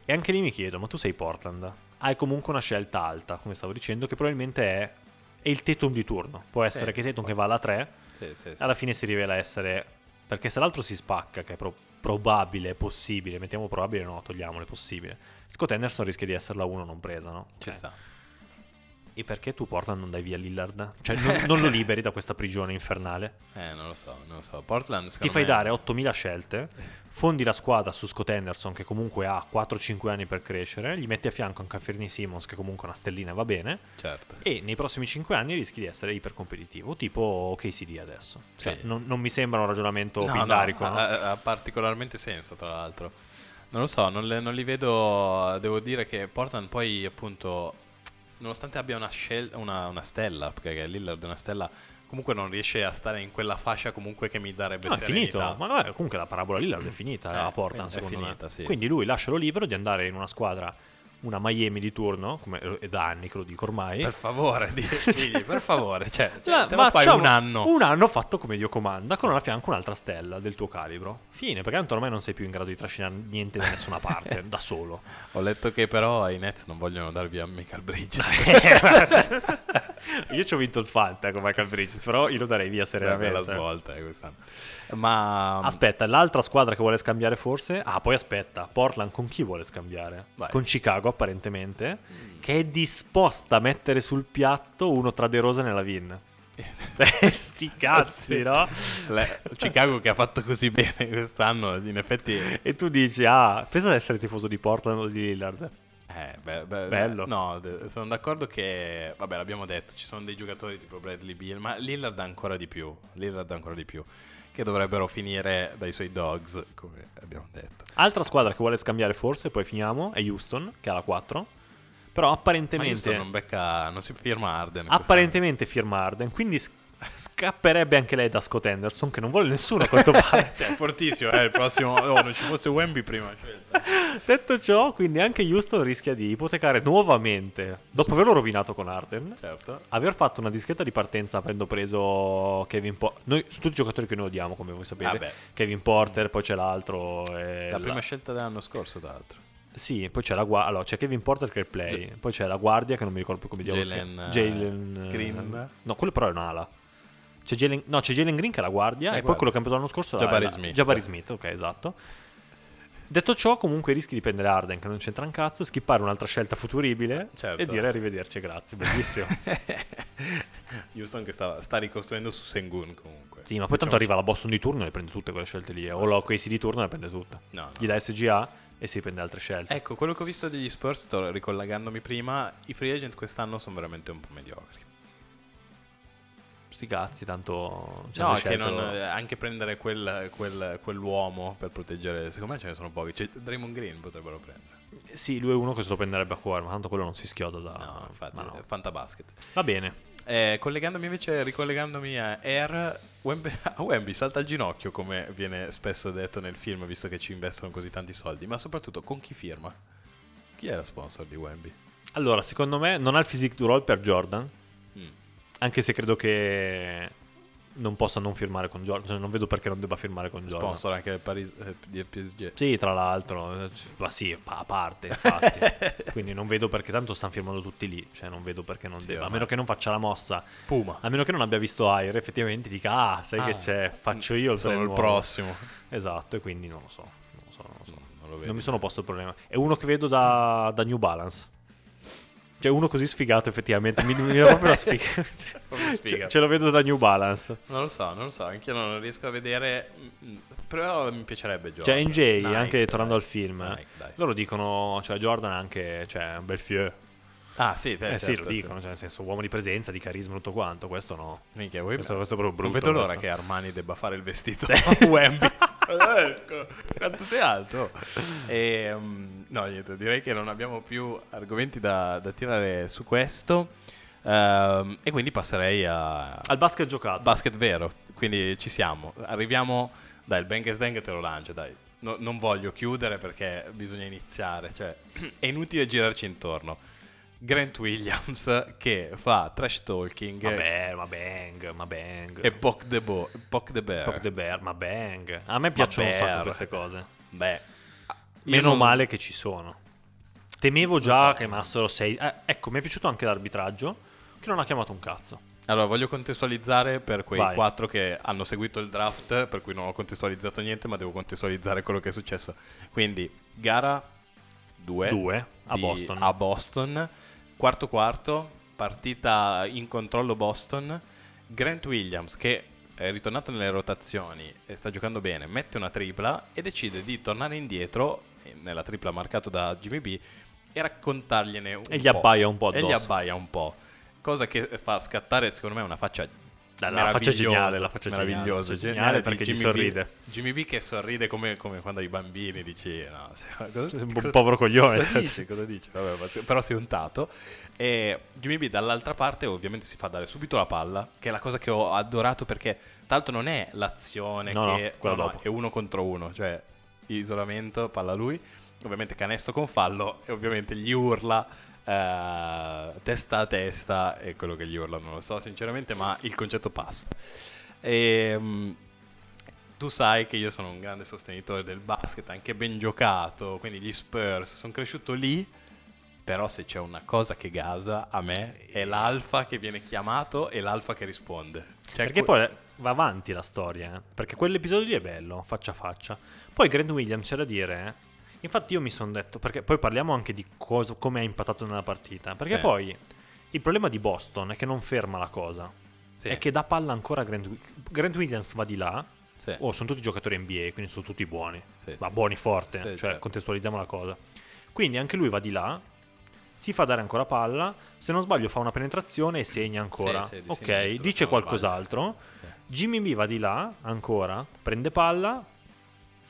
E anche lì mi chiedo, ma tu sei Portland? Hai comunque una scelta alta, come stavo dicendo, che probabilmente è, è il Tatum di turno. Può essere Sì. che Tatum che va alla 3 Sì, sì, alla fine si rivela essere perché se l'altro si spacca che è pro- probabile, possibile mettiamo probabile no, togliamole possibile Scott Henderson rischia di essere la 1 non presa no? Ci Eh. sta. E perché tu Portland non dai via Lillard? Cioè non, non lo liberi da questa prigione infernale? Eh, non lo so, non lo so. Portland, Ti fai me- dare 8000 scelte, fondi la squadra su Scott Henderson che comunque ha 4-5 anni per crescere, gli metti a fianco anche Fernie Simmons che comunque una stellina va bene, Certo. e nei prossimi 5 anni rischi di essere ipercompetitivo, tipo KCD adesso. Cioè, Sì. non, non mi sembra un ragionamento No, no, pindarico. no? ha, ha particolarmente senso, tra l'altro. Non lo so, non, le- non li vedo. Devo dire che Portland poi, appunto, nonostante abbia una, scel- una, una stella, perché Lillard è una stella, comunque non riesce a stare in quella fascia comunque che mi darebbe No, è serenità. finito. Ma comunque la parabola Lillard è finita Eh, a Portland, è secondo finita, me. sì. Quindi lui lascialo libero di andare in una squadra, una Miami di turno, come è da anni che lo dico ormai. Per favore, di- digli, per favore. Cioè, cioè, ma fai facciamo un anno. Un anno fatto come Dio comanda, con alla fianco un'altra stella del tuo calibro. Fine, perché tanto ormai non sei più in grado di trascinare niente da nessuna parte, da solo. Ho letto che però i Nets non vogliono dar via Michael Bridges. io ci ho vinto il Fanta con Michael Bridges, però io lo darei via Bella serenamente. svolta eh, quest'anno. Ma Aspetta, l'altra squadra che vuole scambiare forse? Ah, poi aspetta, Portland con chi vuole scambiare? Vai. Con Chicago apparentemente, che è disposta a mettere sul piatto uno tra De Rosa e la Vin. Sti cazzi, no? Le- Chicago che ha fatto così bene quest'anno, in effetti E tu dici, ah, pensa ad essere tifoso di Portland o di Lillard. Eh, beh, beh, Bello. No, sono d'accordo che, vabbè, l'abbiamo detto, ci sono dei giocatori tipo Bradley Beal, ma Lillard ancora di più, Lillard ancora di più, che dovrebbero finire dai suoi dogs, come abbiamo detto. Altra squadra che vuole scambiare forse, poi finiamo, è Houston, che ha la 4. Però Ma apparentemente... Houston non becca, non si firma Arden. apparentemente firma Arden, quindi scapperebbe anche lei da Scott Henderson, che non vuole nessuno a quanto pare. Cioè, è fortissimo, eh, il prossimo, oh, non ci fosse Wemby prima scelta. Detto ciò, quindi anche Houston rischia di ipotecare nuovamente, dopo averlo rovinato con Arden, Certo. aver fatto una discreta di partenza avendo preso Kevin Porter. Noi, tutti i giocatori che noi odiamo, come voi sapete, Vabbè. Kevin Porter, poi c'è l'altro. e La la- prima scelta dell'anno scorso, tra l'altro. Sì, poi c'è la guardia. Allora, c'è Kevin Porter che è il play, poi c'è la guardia che non mi ricordo più come diavolo Jalen, eh, Jalen eh, Green. No, quello però è un'ala. C'è Jalen, no, c'è Jalen Green che è la guardia Eh, e poi guarda. quello che ha preso l'anno scorso Jabari la- Smith. Jabari Smith, ok, esatto. Detto ciò, comunque rischi di prendere Arden che non c'entra un cazzo, skippare un'altra scelta futuribile Certo. e dire arrivederci, grazie, bellissimo. Houston che sta, sta ricostruendo su Sengun comunque. sì, ma poi tanto Diciamo- arriva la Boston di turno e le prende tutte quelle scelte lì, eh. o la OKC di turno e le prende tutte. No, no. Gli dà SGA e si prende altre scelte. Ecco, quello che ho visto degli Spurs, sto ricollegandomi prima, i free agent quest'anno sono veramente un po' mediocri. Sti cazzi, tanto No, che non, eh, anche prendere quel- quel- quell'uomo per proteggere, secondo me ce ne sono pochi. Cioè, Draymond Green potrebbero prendere. Sì, lui è uno che se lo prenderebbe a cuore, ma tanto quello non si schioda da... No, infatti, no. è fantabasket. Va bene. Eh, collegandomi invece, ricollegandomi a Air, Wemby, a Wemby salta al ginocchio, come viene spesso detto nel film, visto che ci investono così tanti soldi, ma soprattutto con chi firma? Chi è la sponsor di Wemby? Allora, secondo me non ha il physique du role per Jordan. Anche se credo che non possa non firmare con Jordan, cioè non vedo perché non debba firmare con Jordan. Sponsor anche Paris, eh, di PSG. Sì, tra l'altro, ma sì, a parte, infatti. Quindi non vedo perché tanto stanno firmando tutti lì, cioè non vedo perché non Sì, debba. A meno che non faccia la mossa, Puma. a meno che non abbia visto Air, effettivamente dica, ah, sai Ah, che c'è, faccio io il Sono il nuovo." prossimo. Esatto, e quindi non lo so, non lo so, non lo so. Non Non mi sono posto il problema. È uno che vedo da, da New Balance. Cioè, uno così sfigato, effettivamente. Mi, mi viene proprio la sfiga. Proprio sfiga. Ce, ce lo vedo da New Balance. Non lo so, non lo so, anche io non riesco a vedere. Però mi piacerebbe Jordan. Cioè, NJ, Nike, anche dai. tornando al film, Nike, dai. loro dicono, cioè, Jordan anche, cioè, un bel fieu. Ah, sì, beh, Eh, sì, certo, lo dicono, cioè, nel senso, uomo di presenza, di carisma, tutto quanto. Questo no. Minchia, vuoi- Questo- questo è proprio Non brutto, vedo l'ora questo. che Armani debba fare il vestito a Wemby. Ecco, quanto sei alto. E, mm, no, niente, direi che non abbiamo più argomenti da, da tirare su questo. Ehm, e quindi passerei a Al basket giocato. basket vero. Quindi ci siamo. Arriviamo. Dai, il Bang Dang te lo lancio, dai. No- non voglio chiudere perché bisogna iniziare. Cioè, è inutile girarci intorno. Grant Williams che fa trash talking Vabbè, ma bang, ma bang. e Poc the, Bo- Poc the Bear. Poc the Bear, ma bang. A me piacciono un sacco queste cose. Beh, io Meno non- male che ci sono. Temevo già so. che chiamassero 6. ecco, mi è piaciuto anche l'arbitraggio. Che non ha chiamato un cazzo. Allora, voglio contestualizzare per quei Vai. quattro che hanno seguito il draft, per cui non ho contestualizzato niente, ma devo contestualizzare quello che è successo. Quindi, gara 2 Due a Boston. a Boston, quarto quarto, partita in controllo Boston, Grant Williams che è ritornato nelle rotazioni e sta giocando bene, mette una tripla e decide di tornare indietro eh, nella tripla marcato da Jimmy B e raccontargliene un E gli po'. abbaia un po' E gli addosso. abbaia un po'. Cosa che fa scattare secondo me una faccia Dai, la faccia geniale, la faccia geniale, meravigliosa, geniale geniale di perché gli Jimmy B- sorride. Jimmy B che sorride come, come quando ai bambini dici no, cosa- Sei un cosa- povero coglione. Cosa dici? Cosa dici? Vabbè, però sei untato. E Jimmy B dall'altra parte ovviamente si fa dare subito la palla, che è la cosa che ho adorato perché tra l'altro non è l'azione No, che no, no, no, è uno contro uno, cioè isolamento, palla lui, ovviamente canestro con fallo e ovviamente gli urla eh, testa a testa e quello che gli urla non lo so sinceramente, ma il concetto passa. E, mm, tu sai che io sono un grande sostenitore del basket, anche ben giocato, quindi gli Spurs, sono cresciuto lì, però se c'è una cosa che gasa a me è l'alfa che viene chiamato e l'alfa che risponde. Cioè, Perché que- poi va avanti la storia, eh. perché quell'episodio lì è bello, faccia a faccia. Poi Grant Williams c'è da dire, eh. Infatti io mi sono detto, perché poi parliamo anche di cosa, come ha impattato nella partita, perché Sì. poi il problema di Boston è che non ferma la cosa, Sì, è che dà palla ancora a Grant, Grant Williams va di là, sì, oh, sono tutti giocatori NBA, quindi sono tutti buoni, ma buoni forte, cioè certo. contestualizziamo la cosa. Quindi anche lui va di là, si fa dare ancora palla, se non sbaglio fa una penetrazione e segna ancora. Ok, dice qualcos'altro. Jimmy B va di là ancora, prende palla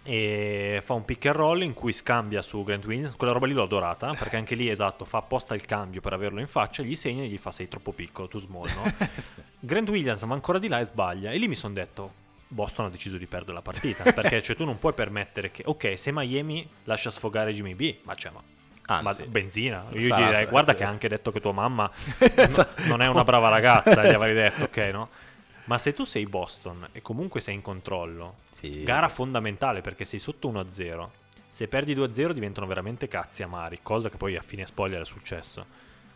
e fa un pick and roll in cui scambia su Grant Williams. Quella roba lì l'ho adorata perché anche lì esatto, fa apposta il cambio per averlo in faccia, gli segna e gli fa sei troppo piccolo, tu small, no? Grant Williams va ancora di là e sbaglia e lì mi sono detto Boston ha deciso di perdere la partita perché cioè, tu non puoi permettere che ok, se Miami lascia sfogare Jimmy B, ma c'è ma Anzi, ma benzina. Io Sa- gli direi, guarda che ha anche detto che tua mamma no- non è una brava ragazza, gli avrei detto, ok, no? Ma se tu sei Boston e comunque sei in controllo, sì. gara fondamentale perché sei sotto 1-0. Se perdi 2-0 diventano veramente cazzi amari, cosa che poi a fine spoiler è successo.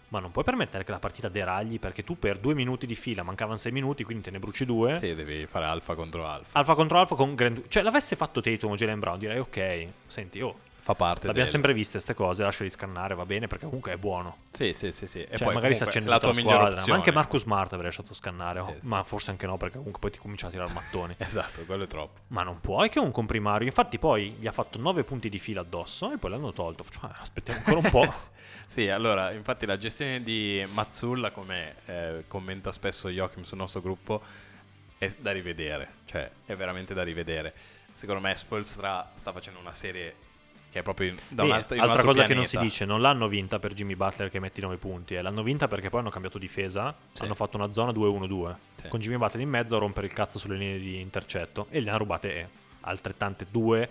Ma non puoi permettere che la partita deragli perché tu per due minuti di fila, mancavano 6 minuti, quindi te ne bruci due. Sì, devi fare alfa contro alfa. Alfa contro alfa con Grand... Cioè l'avesse fatto Tatum o Jalen Brown direi ok, senti, oh, Fa parte l'abbiamo del- sempre viste queste cose, lasciali scannare, va bene perché comunque è buono. Sì, sì, sì, sì. E Cioè, poi magari si accende la tua la migliore squadra. Ma anche Marcus Smart avrei lasciato scannare. Sì, oh, sì. Ma forse anche no, perché comunque poi ti cominci a tirare mattoni. Esatto, quello è troppo. ma non puoi che un comprimario. Infatti, poi gli ha fatto 9 punti di fila addosso e poi l'hanno tolto. Cioè, aspettiamo ancora un po'. Sì, allora, infatti la gestione di Mazzulla, come eh, commenta spesso Joachim sul nostro gruppo, è da rivedere, cioè è veramente da rivedere. Secondo me Spolstra sta facendo una serie che è proprio da un alt- altra cosa che non si pianeta. dice, non l'hanno vinta per Jimmy Butler che metti 9 punti, eh. l'hanno vinta perché poi hanno cambiato difesa, Sì. hanno fatto una zona 2-1-2, Sì. con Jimmy Butler in mezzo a rompere il cazzo sulle linee di intercetto e le hanno rubate eh, altrettante due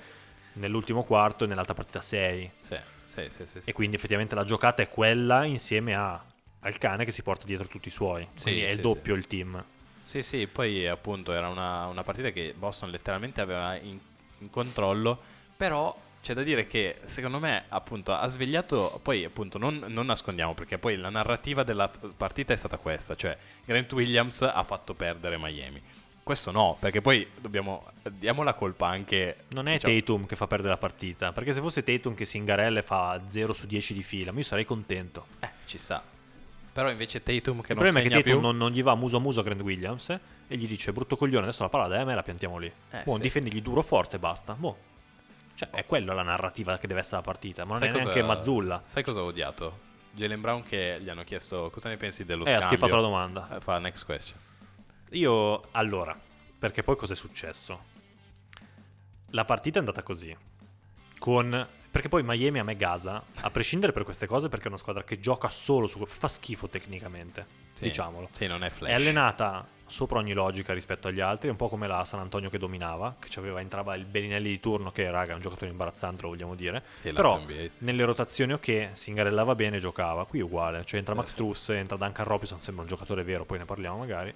nell'ultimo quarto e nell'altra partita 6. Sì, sì, sì, sì. E quindi effettivamente la giocata è quella insieme a- al cane che si porta dietro tutti i suoi. Quindi è il doppio il team. Sì, sì, poi appunto era una, una partita che Boston letteralmente aveva in, in controllo, però c'è da dire che secondo me appunto ha svegliato, poi appunto non, non nascondiamo perché poi la narrativa della partita è stata questa, cioè Grant Williams ha fatto perdere Miami. Questo no, perché poi dobbiamo, diamo la colpa anche... Non è diciamo- Tatum che fa perdere la partita, perché se fosse Tatum che si ingarella e fa 0 su 10 di fila, io sarei contento. Eh, ci sta. Però invece Tatum che Il non problema è che segna Tatum non, non gli va muso a muso a Grant Williams eh, e gli dice brutto coglione, adesso la palla da me la piantiamo lì. Eh, Boh, sì. difendigli duro forte e basta. Boh. Cioè, è quella la narrativa che deve essere la partita, ma non Sai è cosa- neanche Mazzulla. Sai cosa ho odiato? Jalen Brown che gli hanno chiesto cosa ne pensi dello Eh, ha scambio. skippato la domanda. Eh, Fa next question. Io, allora, perché poi cos'è successo? La partita è andata così. Con... Perché poi Miami a me gasa, a prescindere per queste cose, perché è una squadra che gioca solo su... fa schifo tecnicamente, Sì. diciamolo. Sì, non è flash. È allenata sopra ogni logica rispetto agli altri, un po' come la San Antonio che dominava, che aveva entrava il Beninelli di turno, che raga è un giocatore imbarazzante, lo vogliamo dire. Però nelle rotazioni ok, si ingarellava bene, giocava. Qui è uguale, cioè entra Sì, Max sì. Truss, entra Duncan Robinson, sembra un giocatore vero, poi ne parliamo magari.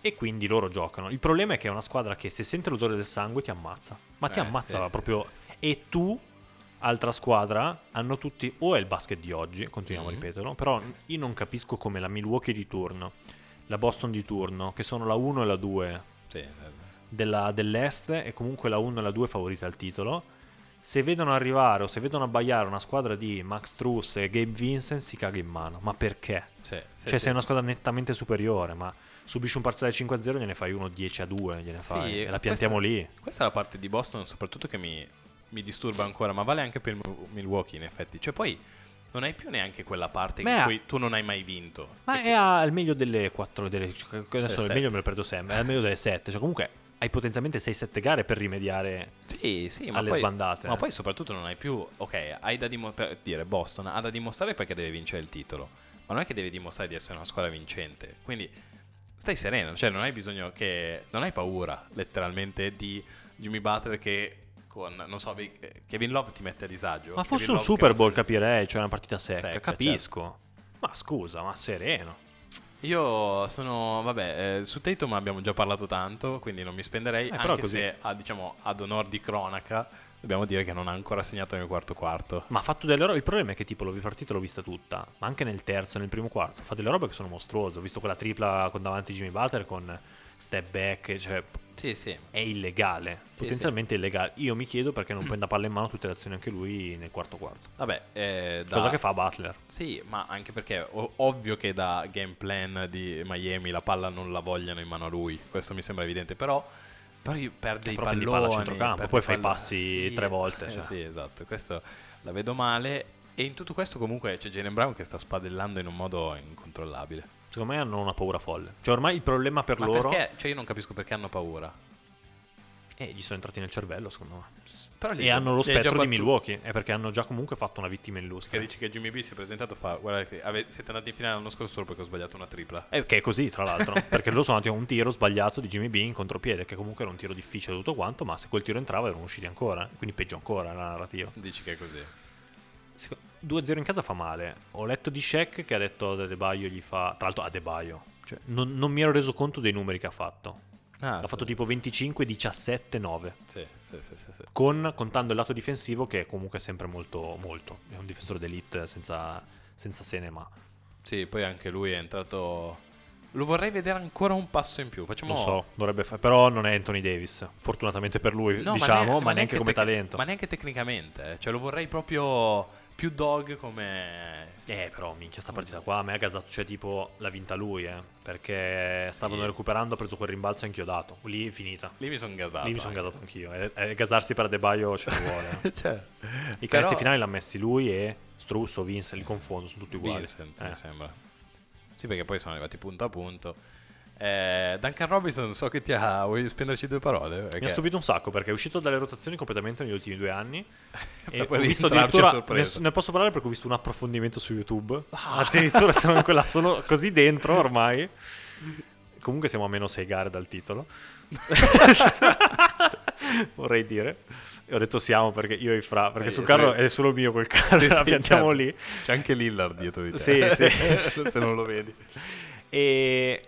E quindi loro giocano. Il problema è che è una squadra che se sente l'odore del sangue ti ammazza. Ma ti Eh, ammazza sì, proprio. E tu, altra squadra, hanno tutti. O è il basket di oggi, continuiamo Mhm. a ripeterlo. Però io non capisco come la Milwaukee di turno, la Boston di turno, che sono la 1 e la 2 Sì, eh, della- dell'Est e comunque la 1 e la 2 favorite al titolo, se vedono arrivare o se vedono abbaiare una squadra di Max Truss e Gabe Vincent si caga in mano. Ma perché? Sì, sì, cioè sei una squadra nettamente superiore, ma subisci un parziale 5-0 gliene fai uno 10-2, gliene fai e la questa- piantiamo lì. Questa è la parte di Boston soprattutto che mi, mi disturba ancora, ma vale anche per il Milwaukee in effetti. Cioè poi non hai più neanche quella parte Beh, in cui tu non hai mai vinto. Ma è al meglio delle 4, delle, cioè, adesso il sette. meglio me lo perdo sempre, è al meglio delle 7, cioè comunque hai potenzialmente 6-7 gare per rimediare Sì, sì, alle poi, sbandate. Ma poi soprattutto non hai più, ok, hai da dimostrare, dire, Boston ha da dimostrare perché deve vincere il titolo, ma non è che deve dimostrare di essere una squadra vincente. Quindi stai sereno, cioè non hai bisogno che, non hai paura letteralmente di Jimmy Butler che con, non so, vi- Kevin Love ti mette a disagio. Ma fosse un Super Bowl capirei, cioè una partita secca, Secca, capisco. Ma scusa, ma sereno. Io sono, vabbè, eh, su Tatum abbiamo già parlato tanto, quindi non mi spenderei, Eh, anche così. se, a, diciamo, ad onor di cronaca, dobbiamo dire che non ha ancora segnato nel quarto quarto. Ma ha fatto delle robe. Il problema è che tipo l'ho partita l'ho vista tutta. Ma anche nel terzo, nel primo quarto. Fa delle robe che sono mostruose. Ho visto quella tripla con davanti Jimmy Butler con step back. Cioè, Sì, sì. è illegale. Sì, Potenzialmente illegale. Io mi chiedo perché non prenda palla in mano tutte le azioni anche lui nel quarto quarto. Vabbè, eh, da- Cosa che fa Butler. Sì, ma anche perché o- ovvio che da game plan di Miami la palla non la vogliano in mano a lui, questo mi sembra evidente, però, però io perde i palloni, palla a centrocampo, poi fai palla- passi tre volte, eh, cioè. sì, esatto, questo la vedo male e in tutto questo comunque c'è Jalen Brown che sta spadellando in un modo incontrollabile. Secondo me hanno una paura folle. Cioè, ormai il problema per Ma loro. perché? Cioè io non capisco perché hanno paura. Eh, gli sono entrati nel cervello, secondo me. E hanno lo spettro di. Milwaukee. È perché hanno già comunque fatto una vittima Che illustre. dici che Jimmy B si è presentato fa guarda che ave- siete andati in finale l'anno scorso solo perché ho sbagliato una tripla. Eh, che è così, tra l'altro. perché loro sono andati a un tiro sbagliato di Jimmy B in contropiede, che comunque era un tiro difficile tutto quanto, ma se quel tiro entrava erano usciti ancora. Quindi peggio ancora la narrativa. Dici che è così. Seco- 2-0 in casa fa male. Ho letto di Shaq che ha detto a De Baio gli fa... Tra l'altro a De Baio. Cioè, non, non mi ero reso conto dei numeri che ha fatto. Ah, ha sì. fatto tipo 25, 17, 9. Sì, sì, sì, sì, sì. Con, contando il lato difensivo che è comunque sempre molto, molto. È un difensore d'elite senza, senza se ne ma. Sì, poi anche lui è entrato. Lo vorrei vedere ancora un passo in più. Facciamo. Non so, dovrebbe fare. Però non è Anthony Davis. Fortunatamente per lui, No, diciamo, ma, ne- neanche come tec- talento. Ma neanche tecnicamente. eh. Cioè, lo vorrei proprio più dog come. Eh, però, minchia, sta partita qua a me ha gasato. Cioè, tipo, l'ha vinta lui, eh. Perché stavano Sì. recuperando, ha preso quel rimbalzo e inchiodato. Lì è finita. Lì mi sono gasato. Lì mi sono anche. gasato anch'io. E, e gasarsi per Adebayo ce ne vuole. eh. cioè, I però- canestri finali l'ha messi lui e Strusso, Vince, li confondo, sono tutti uguali. Vincent, Eh. mi sembra. Sì, perché poi sono arrivati punto a punto. Eh, Duncan Robinson, so che ti ha. Vuoi spenderci due parole? Mi Perché- ha stupito un sacco perché è uscito dalle rotazioni completamente negli ultimi due anni. e poi ho visto addirittura. Ne, ne posso parlare perché ho visto un approfondimento su YouTube. Ah. Addirittura sono, in quella, sono così dentro ormai. Comunque siamo a meno 6 gare dal titolo. Vorrei dire. E ho detto siamo perché io e Fra. Perché Eh, sul carro è solo mio quel carro. Sì, la sì, piantiamo certo. lì. C'è anche Lillard dietro di te. Sì, sì. Se non lo vedi. E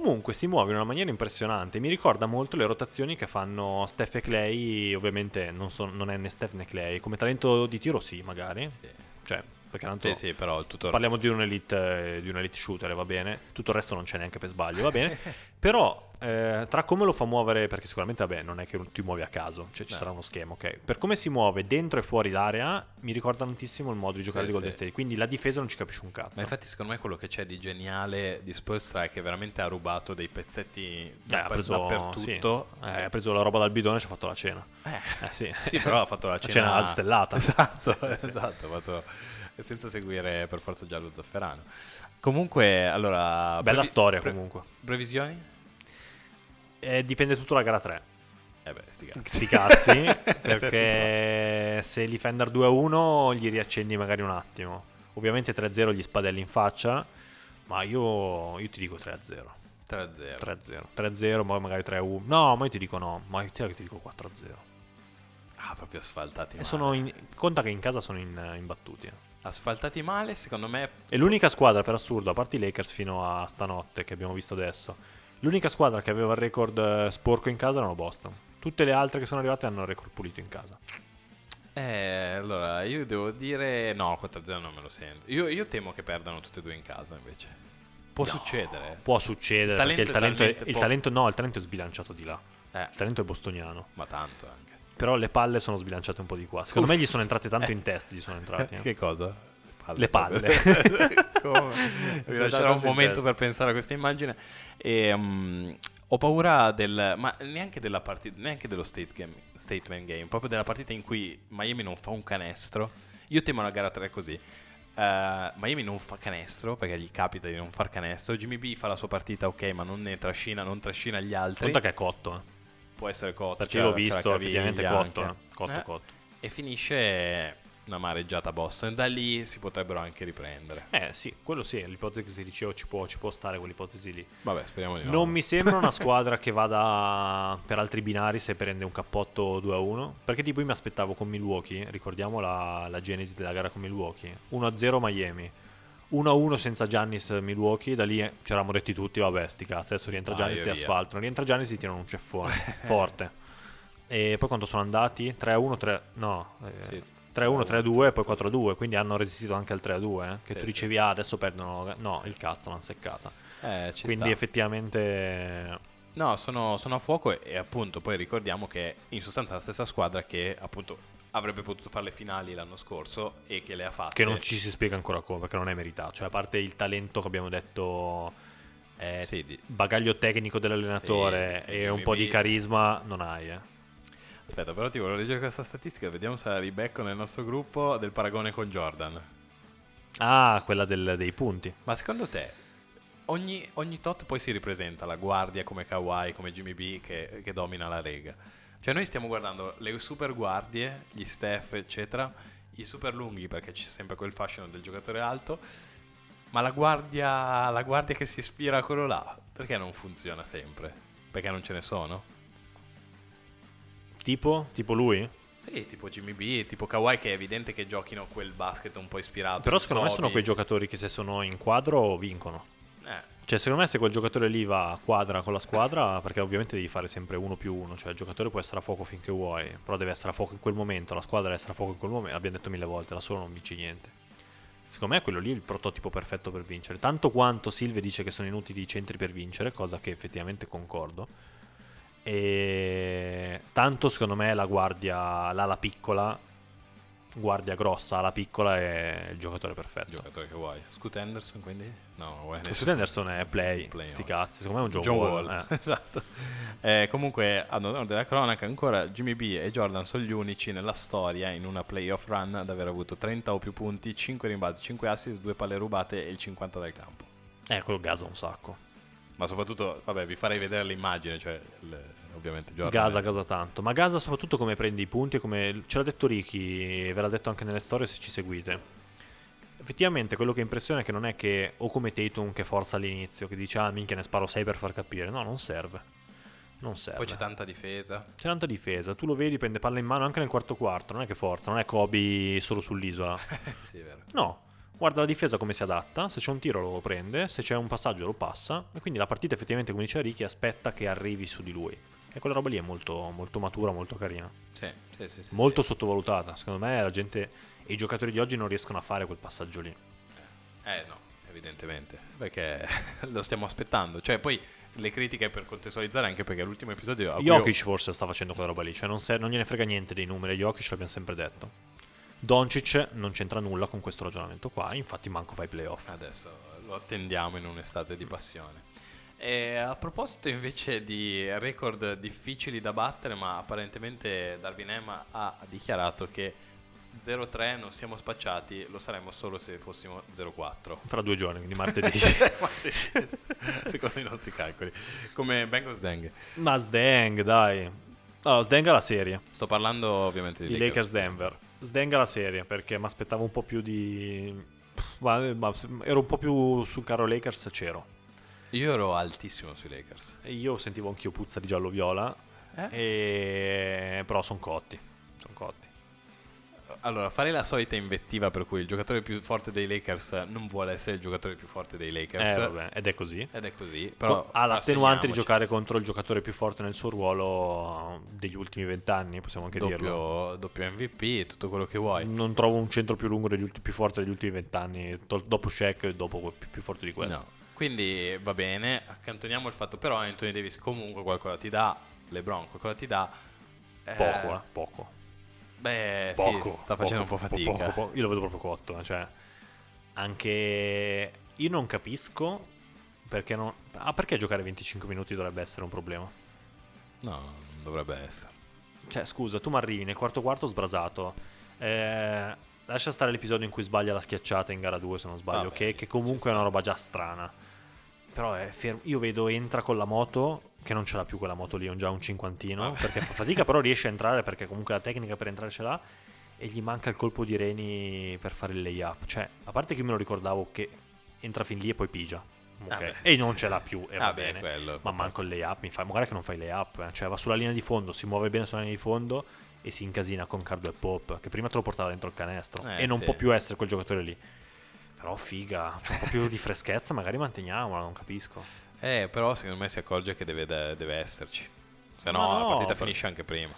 comunque si muove in una maniera impressionante. Mi ricorda molto le rotazioni che fanno Steph e Clay. Ovviamente non, son- non è né Steph né Clay. Come talento di tiro, sì, magari. Sì. Cioè, perché tanto Sì, sì, però tutto parliamo resto- di un, elite, di un elite shooter, va bene. Tutto il resto non c'è neanche per sbaglio, va bene. Però eh, tra come lo fa muovere, perché sicuramente, vabbè, non è che ti muovi a caso, cioè ci No. sarà uno schema, ok. Per come si muove dentro e fuori l'area, mi ricorda tantissimo il modo di giocare Sì, di Golden sì. State. Quindi la difesa non ci capisce un cazzo. Ma infatti, secondo me, quello che c'è di geniale di Spolstra è che veramente ha rubato dei pezzetti Eh, da- ha, preso, dappertutto. sì, eh, ha preso la roba dal bidone e ci ha fatto la cena. Eh, Eh, sì. sì, però ha fatto la cena, cena stellata. Esatto, esatto, fatto- senza seguire per forza già lo zafferano. Comunque, allora... Bella previ- storia pre- comunque. Previsioni? Eh, dipende tutto dalla gara 3. Eh beh, sti cazzi. Sti cazzi, perché se li Fender 2-1 gli riaccendi magari un attimo. Ovviamente 3-0 gli spadelli in faccia, ma io, io ti dico 3-0. 3-0. 3-0, 3-0, poi magari 3-1. No, ma io ti dico no, ma io ti ti dico 4-0. Ah, proprio asfaltati male. sono in- conta che in casa sono in, imbattuti. eh. Asfaltati male, secondo me... E l'unica squadra, per assurdo, a parte i Lakers fino a stanotte che abbiamo visto adesso, l'unica squadra che aveva il record eh, sporco in casa erano Boston. Tutte le altre che sono arrivate hanno il record pulito in casa. Eh, allora, io devo dire... No, 4-0 non me lo sento. Io, io temo che perdano tutte e due in casa, invece. Può No, succedere. Può succedere, Il talento perché il è talento, è, il talento no, il talento è sbalanciato di là. Eh, Il talento è bostoniano. ma tanto anche. Però le palle sono sbilanciate un po' di qua. Secondo Uff. me gli sono entrate tanto Eh. in testa, gli sono entrati. eh. Che cosa? Le palle. Come? Mi C'era un momento testa. per pensare a questa immagine. E, mm, ho paura del. Ma neanche della partita. Neanche dello state game- statement game. Proprio della partita in cui Miami non fa un canestro. Io temo la gara 3 così. Eh, Miami non fa canestro perché gli capita di non far canestro. Jimmy B fa la sua partita, ok, ma non ne trascina, non trascina gli altri. Conta che è cotto, eh. Può essere cotto. perché c'è- l'ho visto, effettivamente cotto. eh. Cotto, Eh, cotto. E finisce una mareggiata a Boston. Da lì si potrebbero anche riprendere. Eh sì, quello sì, l'ipotesi che ti dicevo ci può, ci può stare quell'ipotesi lì. Vabbè, speriamo di no. Non mi sembra una squadra che vada per altri binari se prende un cappotto 2-1. Perché tipo io mi aspettavo con Milwaukee, ricordiamo la, la genesi della gara con Milwaukee. 1-0 Miami. 1-1 senza Giannis Milwaukee, da lì eh, ci eravamo detti tutti, vabbè sti cazzi, adesso rientra Giannis di via. asfalto, non rientra Giannis si tirano un ceffone, forte. E poi quando sono andati? 3-1, 3... no, eh, Sì. 3-1, 3-2 e poi 4-2, quindi hanno resistito anche al 3-2, eh, che Sì, tu sì. dicevi ah adesso perdono, no il cazzo l'hanno seccata. Eh, Quindi sta. effettivamente No, sono, sono a fuoco e, e appunto poi ricordiamo che in sostanza è la stessa squadra che appunto avrebbe potuto fare le finali l'anno scorso e che le ha fatte. che non ci si spiega ancora come, perché non è meritato, cioè a parte il talento che abbiamo detto eh, Sì, di- bagaglio tecnico dell'allenatore Sì, e un po' di carisma non hai, eh. Aspetta, però ti volevo leggere questa statistica, vediamo se la ribecco nel nostro gruppo del paragone con Jordan. Ah, quella del- dei punti. Ma secondo te ogni, ogni tot poi si ripresenta la guardia come Kawhi, come Jimmy B che, che domina la rega? Cioè noi stiamo guardando le super guardie, gli Steph eccetera, i super lunghi perché c'è sempre quel fascino del giocatore alto, ma la guardia, la guardia che si ispira a quello là, perché non funziona sempre? Perché non ce ne sono? Tipo? Tipo lui? Sì, tipo Jimmy B, tipo Kawhi che è evidente che giochino quel basket un po' ispirato. Però secondo me sono quei giocatori che se sono in quadro vincono. Eh, Cioè, secondo me se quel giocatore lì va a quadra con la squadra, perché ovviamente devi fare sempre uno più uno, cioè il giocatore può essere a fuoco finché vuoi, però deve essere a fuoco in quel momento, la squadra deve essere a fuoco in quel momento, l'abbiamo detto mille volte, da solo non vinci niente. Secondo me quello lì è il prototipo perfetto per vincere, tanto quanto Silve dice che sono inutili i centri per vincere, cosa che effettivamente concordo. E tanto secondo me la guardia, l'ala piccola, guardia grossa, ala piccola è il giocatore perfetto. giocatore che vuoi. Scoot Anderson quindi? No, vuoi Scott Anderson è play, Play, sti no. cazzi, secondo me è un John, John Wall. Wall, eh. esatto. Eh, comunque, ad onore della cronaca, ancora Jimmy B e Jordan sono gli unici nella storia in una playoff run ad aver avuto 30 o più punti, 5 rimbalzi, 5 assist, 2 palle rubate e il 50 dal campo. Eh, quello gasa un sacco. Ma soprattutto, vabbè, vi farei vedere l'immagine, cioè il- ovviamente Jordan. Gasa, è- gasa tanto. Ma gasa soprattutto come prendi i punti e come... Ce l'ha detto Ricky, ve l'ha detto anche nelle storie se ci seguite. Effettivamente quello che impressiona è che non è che o come Tatum che forza all'inizio, che dice ah minchia ne sparo 6 per far capire. No, non serve. Non serve. Poi c'è tanta difesa. C'è tanta difesa, tu lo vedi, prende palla in mano anche nel quarto quarto, non è che forza, non è Kobe solo sull'isola. sì, è vero. No, guarda la difesa come si adatta, se c'è un tiro lo prende, se c'è un passaggio lo passa e quindi la partita effettivamente, come diceva Ricky, aspetta che arrivi su di lui. E quella roba lì è molto, molto matura, molto carina. Sì, sì, sì. sì, molto sì. sottovalutata, secondo me la gente e i giocatori di oggi non riescono a fare quel passaggio lì. Eh no, evidentemente, perché lo stiamo aspettando. Cioè, poi le critiche per contestualizzare, anche perché l'ultimo episodio... Jokic forse sta facendo quella roba lì, cioè non, se- non gliene frega niente dei numeri Jokic, l'abbiamo sempre detto. Doncic non c'entra nulla con questo ragionamento qua, infatti manco fa i playoff. Adesso lo attendiamo in un'estate di passione. E a proposito invece di record difficili da battere, ma apparentemente Darwin Emma ha dichiarato che 0-3 non siamo spacciati, lo saremmo solo se fossimo 0-4. Fra due giorni, quindi martedì. Secondo i nostri calcoli. Come Bengals Deng. Ma Sdeng, dai. Allora, Sdeng ha la serie. Sto parlando ovviamente di, di Lakers Denver. Sdeng ha la serie perché mi aspettavo un po' più di. Ma, ma ero un po' più sul carro Lakers, c'ero. Io ero altissimo sui Lakers. E io sentivo anch'io puzza di giallo-viola. Eh? E... Però sono cotti. Sono cotti. Allora, fare la solita invettiva per cui il giocatore più forte dei Lakers non vuole essere il giocatore più forte dei Lakers. Eh, vabbè, ed è così. Ed è così. Però ha l'attenuante di giocare contro il giocatore più forte nel suo ruolo degli ultimi vent'anni, possiamo anche dirlo. doppio, doppio MVP, tutto quello che vuoi. Non trovo un centro più lungo degli ulti- più forte degli ultimi vent'anni, dopo Shaq e dopo più, più forte di questo. No. Quindi va bene, accantoniamo il fatto però Anthony Davis comunque qualcosa ti dà, LeBron qualcosa ti dà, Eh, Poco, eh, poco. Beh, Poco. sì, sta facendo poco, un po' fatica. poco, poco. Io lo vedo proprio cotto, eh, cioè... Anche... Io non capisco perché non... Ah, perché giocare 25 minuti dovrebbe essere un problema? No, non dovrebbe essere. Cioè, scusa, tu mi arrivi nel quarto quarto sbrasato. Eh, lascia stare l'episodio in cui sbaglia la schiacciata in gara 2, se non sbaglio, Vabbè, che, che comunque è una roba già strana. Però è fermo. Io vedo entra con la moto, che non ce l'ha più quella moto lì, è già un cinquantino, Vabbè. perché fa fatica, però riesce a entrare perché comunque la tecnica per entrare ce l'ha. E gli manca il colpo di reni per fare il layup. Cioè, a parte che io me lo ricordavo che entra fin lì e poi pigia. Ok. Vabbè, e non ce l'ha più, e va Ah, beh, bene. quello, Ma manco il layup, mi fa, magari che non fai layup, eh. cioè va sulla linea di fondo, si muove bene sulla linea di fondo e si incasina con Cardwell Pop, che prima te lo portava dentro il canestro Eh, e non sì. può più essere quel giocatore lì. Però figa, c'è un po' più di freschezza, magari manteniamola, non capisco. Eh, però secondo me si accorge che deve, deve esserci. Se no, Ma la no, partita per- finisce anche prima.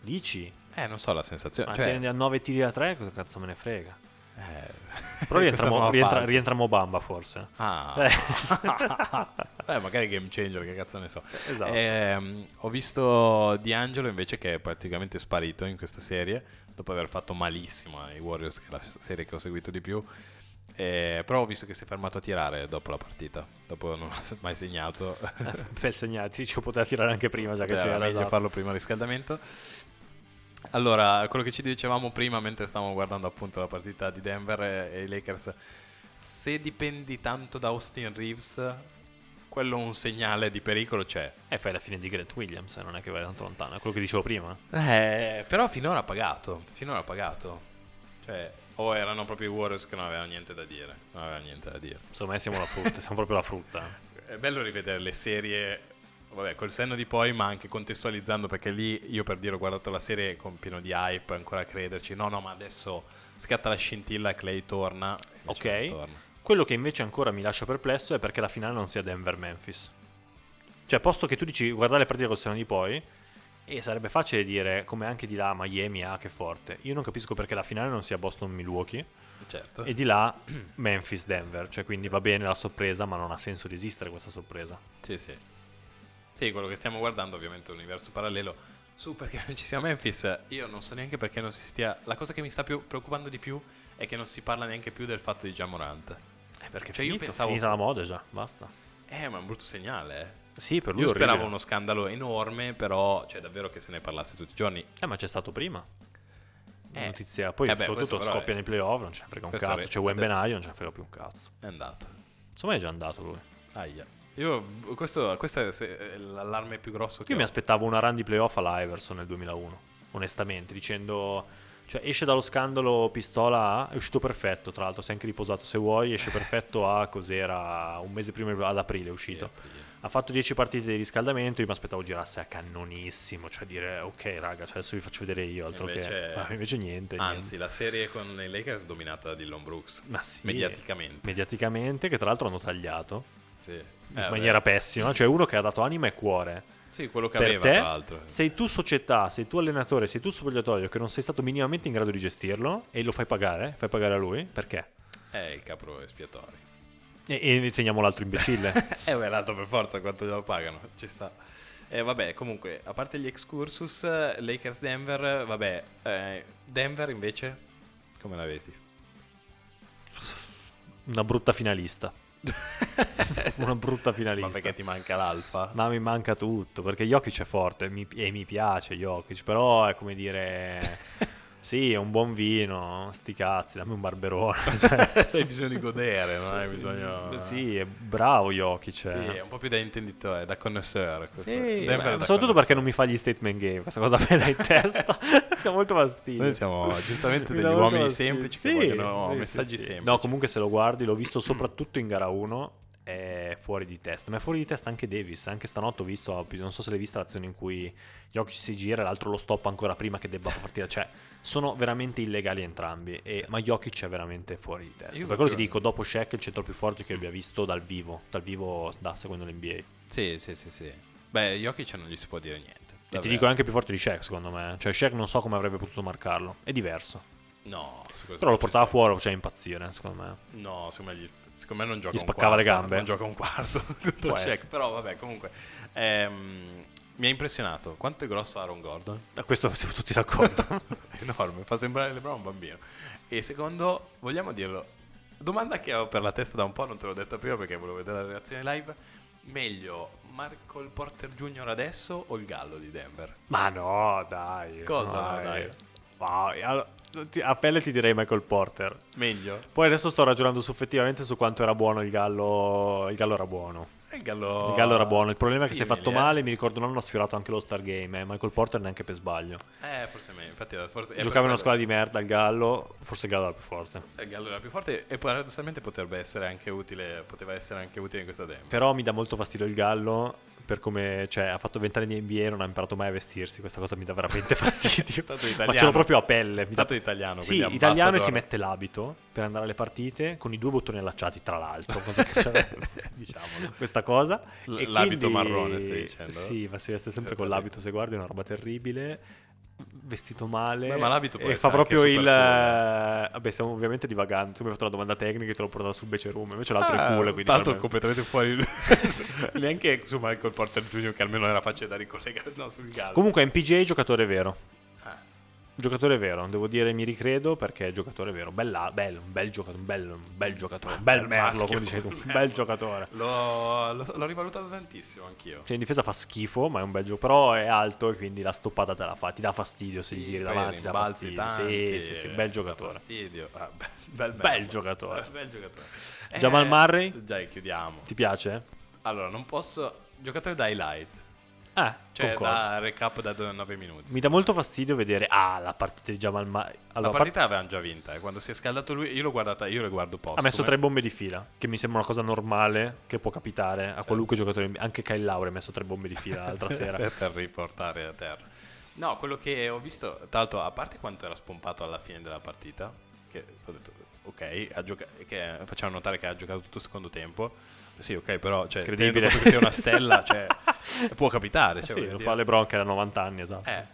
Dici? Eh, non so la sensazione. Ma Cioè, a 9 tiri da 3, cosa cazzo me ne frega? eh, Però rientra, Mo- rientra, rientra Mobamba forse. Ah, Eh. eh, magari game changer, che cazzo ne so. Esatto. Ehm, ho visto D'Angelo invece che è praticamente sparito in questa serie dopo aver fatto malissimo ai Warriors, che è la serie che ho seguito di più. Eh, però ho visto che si è fermato a tirare dopo la partita, dopo non ha mai segnato. per segnati, ci poteva tirare anche prima, già che c'era. meglio esatto. farlo prima riscaldamento. Allora, quello che ci dicevamo prima mentre stavamo guardando appunto la partita di Denver e, i Lakers, se dipendi tanto da Austin Reeves, quello un segnale di pericolo c'è. E fai la fine di Grant Williams, eh, non è che vai tanto lontano, è quello che dicevo prima. Eh, però finora ha pagato, finora ha pagato. Cioè, o erano proprio i Warriors che non avevano niente da dire, non avevano niente da dire. Insomma, noi siamo la frutta, siamo proprio la frutta. È bello rivedere le serie, vabbè, col senno di poi, ma anche contestualizzando, perché lì io per dire ho guardato la serie con pieno di hype, ancora a crederci. No, no, ma adesso scatta la scintilla e Clay torna. Ok. torna. Quello che invece ancora mi lascia perplesso è perché la finale non sia Denver-Memphis. Cioè, posto che tu dici guardare le partite col senno di poi, e sarebbe facile dire, come anche di là, Miami, ah, che forte. Io non capisco perché la finale non sia Boston-Milwaukee Certo. e di là Memphis-Denver. Cioè, quindi va bene la sorpresa, ma non ha senso di esistere questa sorpresa. Sì, sì. Sì, quello che stiamo guardando ovviamente è un universo parallelo. Su perché non ci sia Memphis, io non so neanche perché non si stia... La cosa che mi sta più preoccupando di più è che non si parla neanche più del fatto di Jamorant. Eh, perché Cioè, io finito, pensavo- finita la moda già, basta. Eh, ma è un brutto segnale, eh. Sì, per lui Io speravo uno scandalo enorme, però, cioè, davvero che se ne parlasse tutti i giorni. Eh, ma c'è stato prima. Eh. Notizia. Poi Eh beh, soprattutto scoppia è- nei playoff, non ce ne frega un questo cazzo. è- C'è Wembenaio, non ce ne frega più un cazzo. È andato. Insomma, è già andato lui. Aia. Io, questo, questo è l'allarme più grosso che Io mi ho. aspettavo una run di playoff alla Iverson nel 2001, onestamente, dicendo... Cioè, esce dallo scandalo pistola A, è uscito perfetto, tra l'altro, si è anche riposato se vuoi, esce perfetto a cos'era, un mese prima, ad aprile è uscito. Ha fatto 10 partite di riscaldamento, io mi aspettavo girasse a cannonissimo, cioè dire ok raga, cioè adesso vi faccio vedere io, altro Invece- che... Ma invece niente. Anzi, la serie con i Lakers è dominata da Dillon Brooks. Ma sì, Mediaticamente. mediaticamente, che tra l'altro hanno tagliato Sì. in Eh, maniera pessima, cioè uno che ha dato anima e cuore. Sì, quello che per aveva, te, tra l'altro. sei tu società, sei tu allenatore, sei tu spogliatoio che non sei stato minimamente in grado di gestirlo e lo fai pagare, fai pagare a lui, perché? È il capro espiatorio. E, e insegniamo l'altro imbecille. Eh, beh, l'altro per forza quanto glielo pagano. Ci sta. Eh, vabbè, comunque, a parte gli excursus, eh, Lakers Denver, vabbè, eh, Denver invece, come la vedi? Una brutta finalista. Una brutta finalista. Ma perché ti manca l'alfa? No, mi manca tutto, perché Jokic è forte mi- e mi piace Jokic, però è come dire... Sì, è un buon vino, sti cazzi, dammi un barberone. Cioè, Hai bisogno di godere, non hai bisogno... sì, è bravo Jokic. Sì, eh. è un po' più da intenditore, da connoisseur. Sì, beh, da soprattutto perché connoisseur. non mi fa gli statement game, questa cosa me dà in testa. Siamo molto fastidio. Noi siamo giustamente degli uomini fastidio. semplici che Sì, vogliono sì, messaggi sì, sì. semplici. No, comunque se lo guardi, l'ho visto soprattutto in gara 1, è fuori di testa. Ma è fuori di testa anche Davis. Anche stanotte ho visto, non so se l'hai vista l'azione in cui Jokic si gira e l'altro lo stoppa ancora prima che debba partire. Cioè, sono veramente illegali entrambi. E, Sì. Ma Jokic è veramente fuori di testa. Io per quello ti dico, dopo Shaq il centro più forte che abbia visto dal vivo. Dal vivo, da, seguendo l'NBA. Sì, sì, sì, sì. Beh, Jokic non gli si può dire niente. E ti davvero. dico è anche più forte di Shaq, secondo me. Cioè, Shaq non so come avrebbe potuto marcarlo. È diverso. No, Però lo portava fuori, cioè impazzire, secondo me. No, secondo me, gli- secondo me non gioca Gli un spaccava le quarto, gambe? Non gioca un quarto contro Shaq, però vabbè, comunque. ehm, Mi ha impressionato. Quanto è grosso Aaron Gordon? A questo siamo tutti d'accordo. Enorme, fa sembrare LeBron un bambino. E secondo, vogliamo dirlo, domanda che ho per la testa da un po', non te l'ho detta prima perché volevo vedere la reazione live. Meglio Michael Porter Jr. adesso o il Gallo di Denver? Ma no, dai. Cosa no, dai? Vai, allora, a pelle ti direi Michael Porter. Meglio? Poi adesso sto ragionando su effettivamente su quanto era buono il Gallo. Il Gallo era buono. Il Gallo, Il Gallo era buono. Il problema è che si è fatto eh. male. Mi ricordo un anno ha sfiorato anche lo Star Game. Eh. Michael Porter neanche per sbaglio. Eh, forse meglio. Infatti, forse, Giocava in una squadra di merda il Gallo. Forse il Gallo era più forte. quello- Il Gallo era più forte e paradossalmente potrebbe essere anche utile, poteva essere anche utile in questa Denver. Però mi dà molto fastidio il Gallo. Per come, cioè, ha fatto 20 anni di NBA e non ha imparato mai a vestirsi. Questa cosa mi dà veramente fastidio. Ma ce l'ho proprio a pelle. Mi dà Tanto italiano, Sì, italiano e si mette l'abito per andare alle partite con i due bottoni allacciati, tra l'altro. Cosa che diciamolo, questa cosa. L- l'abito quindi- marrone, stai dicendo? Sì, ma si veste sempre con l'abito. Se guardi, è una roba terribile. Vestito male. Beh, ma l'abito può e fa proprio il. eh, Vabbè, stiamo ovviamente divagando. Tu mi hai fatto una domanda tecnica e te l'ho portata sul Bece Room. Invece l'altro è Ah, cool. Quindi tanto me- completamente fuori. Neanche su Michael Porter Jr., che almeno era facile da ricollegare. No, sul Gallo. Comunque, MPJ giocatore vero. Giocatore vero, devo dire mi ricredo perché è giocatore vero. Bella, bello, un bel giocatore, un bel, un bel giocatore, un bel Bel merlo, come dicevi tu, un bel giocatore. l'ho, l'ho- rivalutato tantissimo anch'io. Cioè in difesa fa schifo, ma è un bel gioco, però è alto e quindi la stoppata te la fa, ti dà fastidio se gli tiri davanti, ti dà fastidio. tanti, sì, sì, sì, eh, bel giocatore. Fastidio. Ah, bel, bel, Bel merlo. giocatore. Bel giocatore. Jamal Murray? Dai, chiudiamo. Ti piace? Allora, non posso... Giocatore da highlight. Ah, Cioè, concordo. da recap da 9 minuti. Mi dà molto fastidio vedere ah, la partita di Jamal Murray. Allora, la partita l'avevano già vinta. eh. Quando si è scaldato lui, io l'ho guardata, io le guardo post. Ha messo tre bombe di fila, che mi sembra una cosa normale che può capitare a qualunque giocatore. Anche Kyle Laure ha messo tre bombe di fila l'altra sera. per, riportare a terra. No, quello che ho visto, tra l'altro, a parte quanto era spompato alla fine della partita, che ho detto, ok, ha gioca- che facciamo notare che ha giocato tutto il secondo tempo. Sì, ok, però, cioè, conto che sia una stella, cioè, può capitare. Cioè, sì, lo dire. fa LeBron che ha 90 anni, esatto. Eh,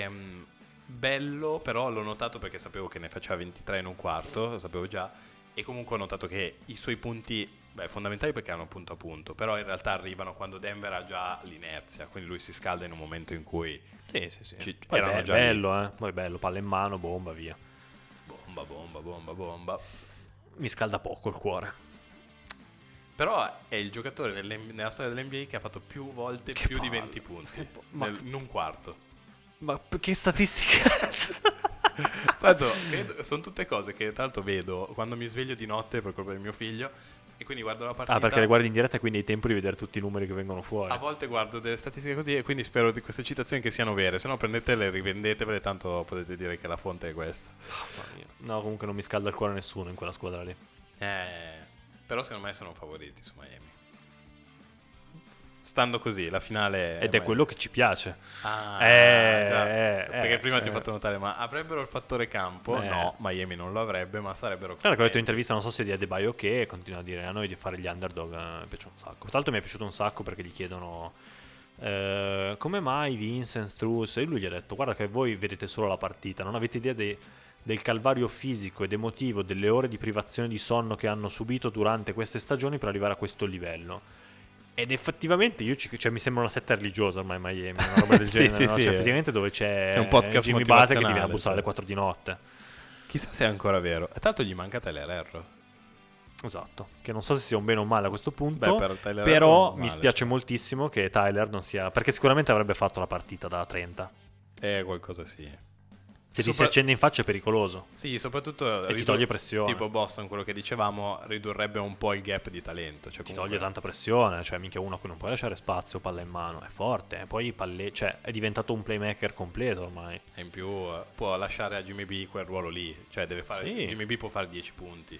ehm, bello, però l'ho notato perché sapevo che ne faceva 23 in un quarto, lo sapevo già, e comunque ho notato che i suoi punti, beh, fondamentali perché hanno punto a punto, però in realtà arrivano quando Denver ha già l'inerzia, quindi lui si scalda in un momento in cui Sì, sì, sì. Ci- Poi erano be- già lì. bello, eh. Poi bello, palla in mano, bomba, via. bomba, bomba, bomba, bomba. Mi scalda poco il cuore. Però è il giocatore nella storia dell'NBA che ha fatto più volte Che più di palle. 20 punti Ma- nel- in un quarto. Ma che statistica? Tanto, vedo- sono tutte cose che tra l'altro vedo quando mi sveglio di notte per colpa del mio figlio e quindi guardo la partita. ah, perché le guardi in diretta e quindi hai tempo di vedere tutti i numeri che vengono fuori. A volte guardo delle statistiche così e quindi spero di queste citazioni che siano vere, se no prendetele e rivendetele, tanto potete dire che la fonte è questa. Mia. No, comunque non mi scalda il cuore nessuno in quella squadra lì. Eh, però secondo me sono favoriti su Miami. Stando così, la finale... Ed è Miami. quello che ci piace. Ah, Eh, già. eh, perché eh, prima ti ho eh. fatto notare, ma avrebbero il fattore campo? Eh. No, Miami non lo avrebbe, ma sarebbero... Ho letto in contenti. intervista, non so se di Adebayo che continua a dire a noi di fare gli underdog, eh, mi piace un sacco. Tra l'altro mi è piaciuto un sacco perché gli chiedono eh, come mai Vincent, Struz, e lui gli ha detto guarda che voi vedete solo la partita, non avete idea dei- del calvario fisico ed emotivo, delle ore di privazione di sonno che hanno subito durante queste stagioni per arrivare a questo livello. Ed effettivamente io ci, cioè, mi sembra una setta religiosa ormai Miami, una roba del Sì, genere. sì, no? sì, Cioè, effettivamente dove c'è un podcast Jimmy Butler che ti viene a bussare alle cioè. 4 di notte. Chissà se è ancora vero. E tanto gli manca Tyler Herro. Esatto, che non so se sia un bene o un male a questo punto, Beh, per però mi spiace moltissimo che Tyler non sia, perché sicuramente avrebbe fatto la partita da 30. Eh, qualcosa sì. Se ti si Sopra- accende in faccia è pericoloso. Sì, soprattutto... E ti ridu- toglie pressione. Tipo Boston, quello che dicevamo, ridurrebbe un po' il gap di talento. Cioè Ti comunque- toglie tanta pressione, cioè minchia uno a cui non puoi lasciare spazio, palla in mano, è forte, e poi palle- cioè, è diventato un playmaker completo ormai. E in più eh, può lasciare a Jimmy B quel ruolo lì. Cioè deve fare... Sì. Jimmy B può fare 10 punti.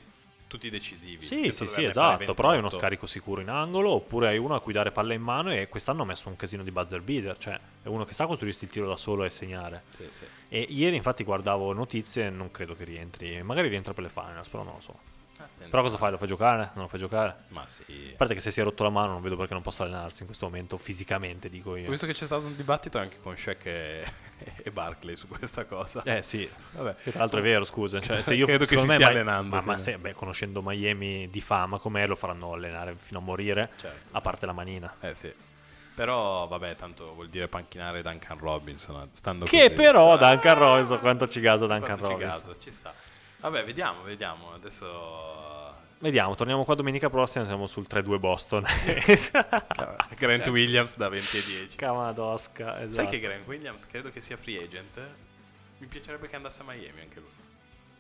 Tutti decisivi. Sì, sì, sì, esatto, però hai uno 28. scarico sicuro in angolo, oppure hai uno a cui dare palla in mano e quest'anno ha messo un casino di buzzer beater, cioè è uno che sa costruirsi il tiro da solo e segnare. Sì, sì. E ieri infatti guardavo notizie e non credo che rientri, magari rientra per le finals, però non lo so. Attenzione. Però cosa fai? Lo fai giocare? Non lo fai giocare? Ma sì. A parte che se si è rotto la mano non vedo perché non possa allenarsi in questo momento fisicamente, dico Ho io. visto che c'è stato un dibattito anche con Shaq e, e Barkley su questa cosa. Eh sì, Vabbè. che tra l'altro è vero, scusa. Cioè, se io Credo che si me stia Ma- allenando, Ma, sì. ma se, beh, conoscendo Miami di fama com'è, lo faranno allenare fino a morire, Certo. a parte la manina. Eh sì. Però, vabbè, tanto vuol dire panchinare Duncan Robinson. Stando Che così. però Ah, Duncan Robinson, quanto ci gasa Duncan quanto ci Robinson. gasa, ci sta. Vabbè, vediamo, vediamo. Adesso... Vediamo, torniamo qua domenica prossima, siamo sul 3-2 Boston. Grant Williams da 20 e 10. Camadosca, esatto. Sai che Grant Williams credo che sia free agent? Mi piacerebbe che andasse a Miami anche lui.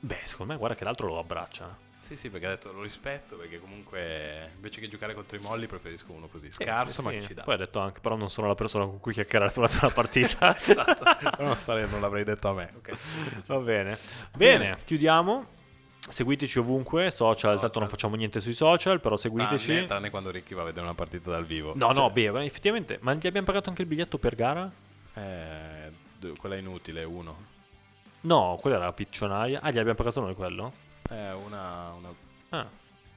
Beh, secondo me guarda che l'altro lo abbraccia. Sì, sì, perché ha detto lo rispetto perché comunque invece che giocare contro i molli preferisco uno così Sì, scarso sì, ma sì. che ci dà. Poi ha detto anche, però non sono la persona con cui chiacchierare durante la partita. esatto. non, sare- non l'avrei detto a me. ok. Va bene. Bene, chiudiamo. Seguiteci ovunque, social, tanto Social. non facciamo niente sui social, però seguiteci. Tranne, tranne quando Ricky va a vedere una partita dal vivo. No, no, beh, effettivamente, ma gli abbiamo pagato anche il biglietto per gara? Eh, quella inutile, uno. No, quella era la piccionaia. Ah, gli abbiamo pagato noi quello? Eh, una, una, Ah,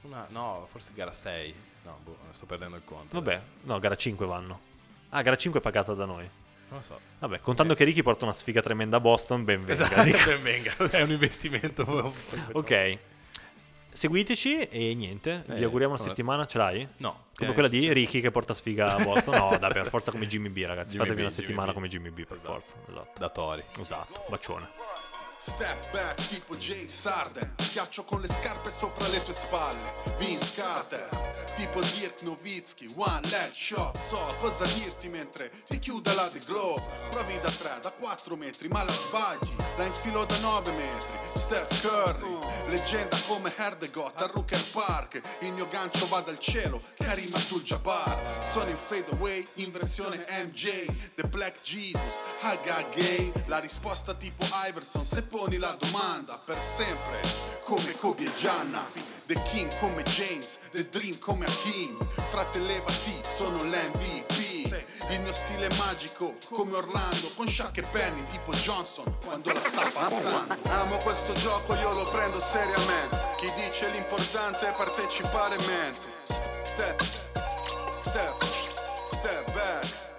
una- No, forse gara 6. No, boh, sto perdendo il conto. vabbè, adesso. no, gara 5 vanno. Ah, gara 5 è pagata da noi. Non lo so. Vabbè, contando che Ricky porta una sfiga tremenda a Boston, ben venga. Esatto, ben venga. È un investimento. Ok. Seguiteci e niente, vi Eh, auguriamo una settimana, ce l'hai? No. Come eh, quella di. Ricky che porta sfiga a Boston. No, dai, per forza come Jimmy B, ragazzi. Jimmy Fatevi B, una Jimmy settimana B. come Jimmy B, per Esatto. forza. Esatto. Da Tori. Esatto, bacione. Step back tipo James Harden. Schiaccio con le scarpe sopra le tue spalle. Vince Carter Tipo Dirk Nowitzki One leg shot So cosa dirti mentre ti chiude la The Glove Provi da 3, da 4 metri ma la sbagli La infilo da 9 metri. Steph Curry Leggenda come Herdegot a Rooker Park Il mio gancio va dal cielo Karim Abdul-Jabbar Sono in fadeaway in versione MJ The Black Jesus Haga Gay. La risposta tipo Iverson Se poni la domanda per sempre Come Kobe e Gianna The King come James The Dream come Hakim Frate levati sono l'MVP Il mio stile è magico come Orlando Con Shaq e Penny tipo Johnson Quando la sta passando. Amo questo gioco io lo prendo seriamente. Chi dice l'importante è partecipare mente. Step, step, step back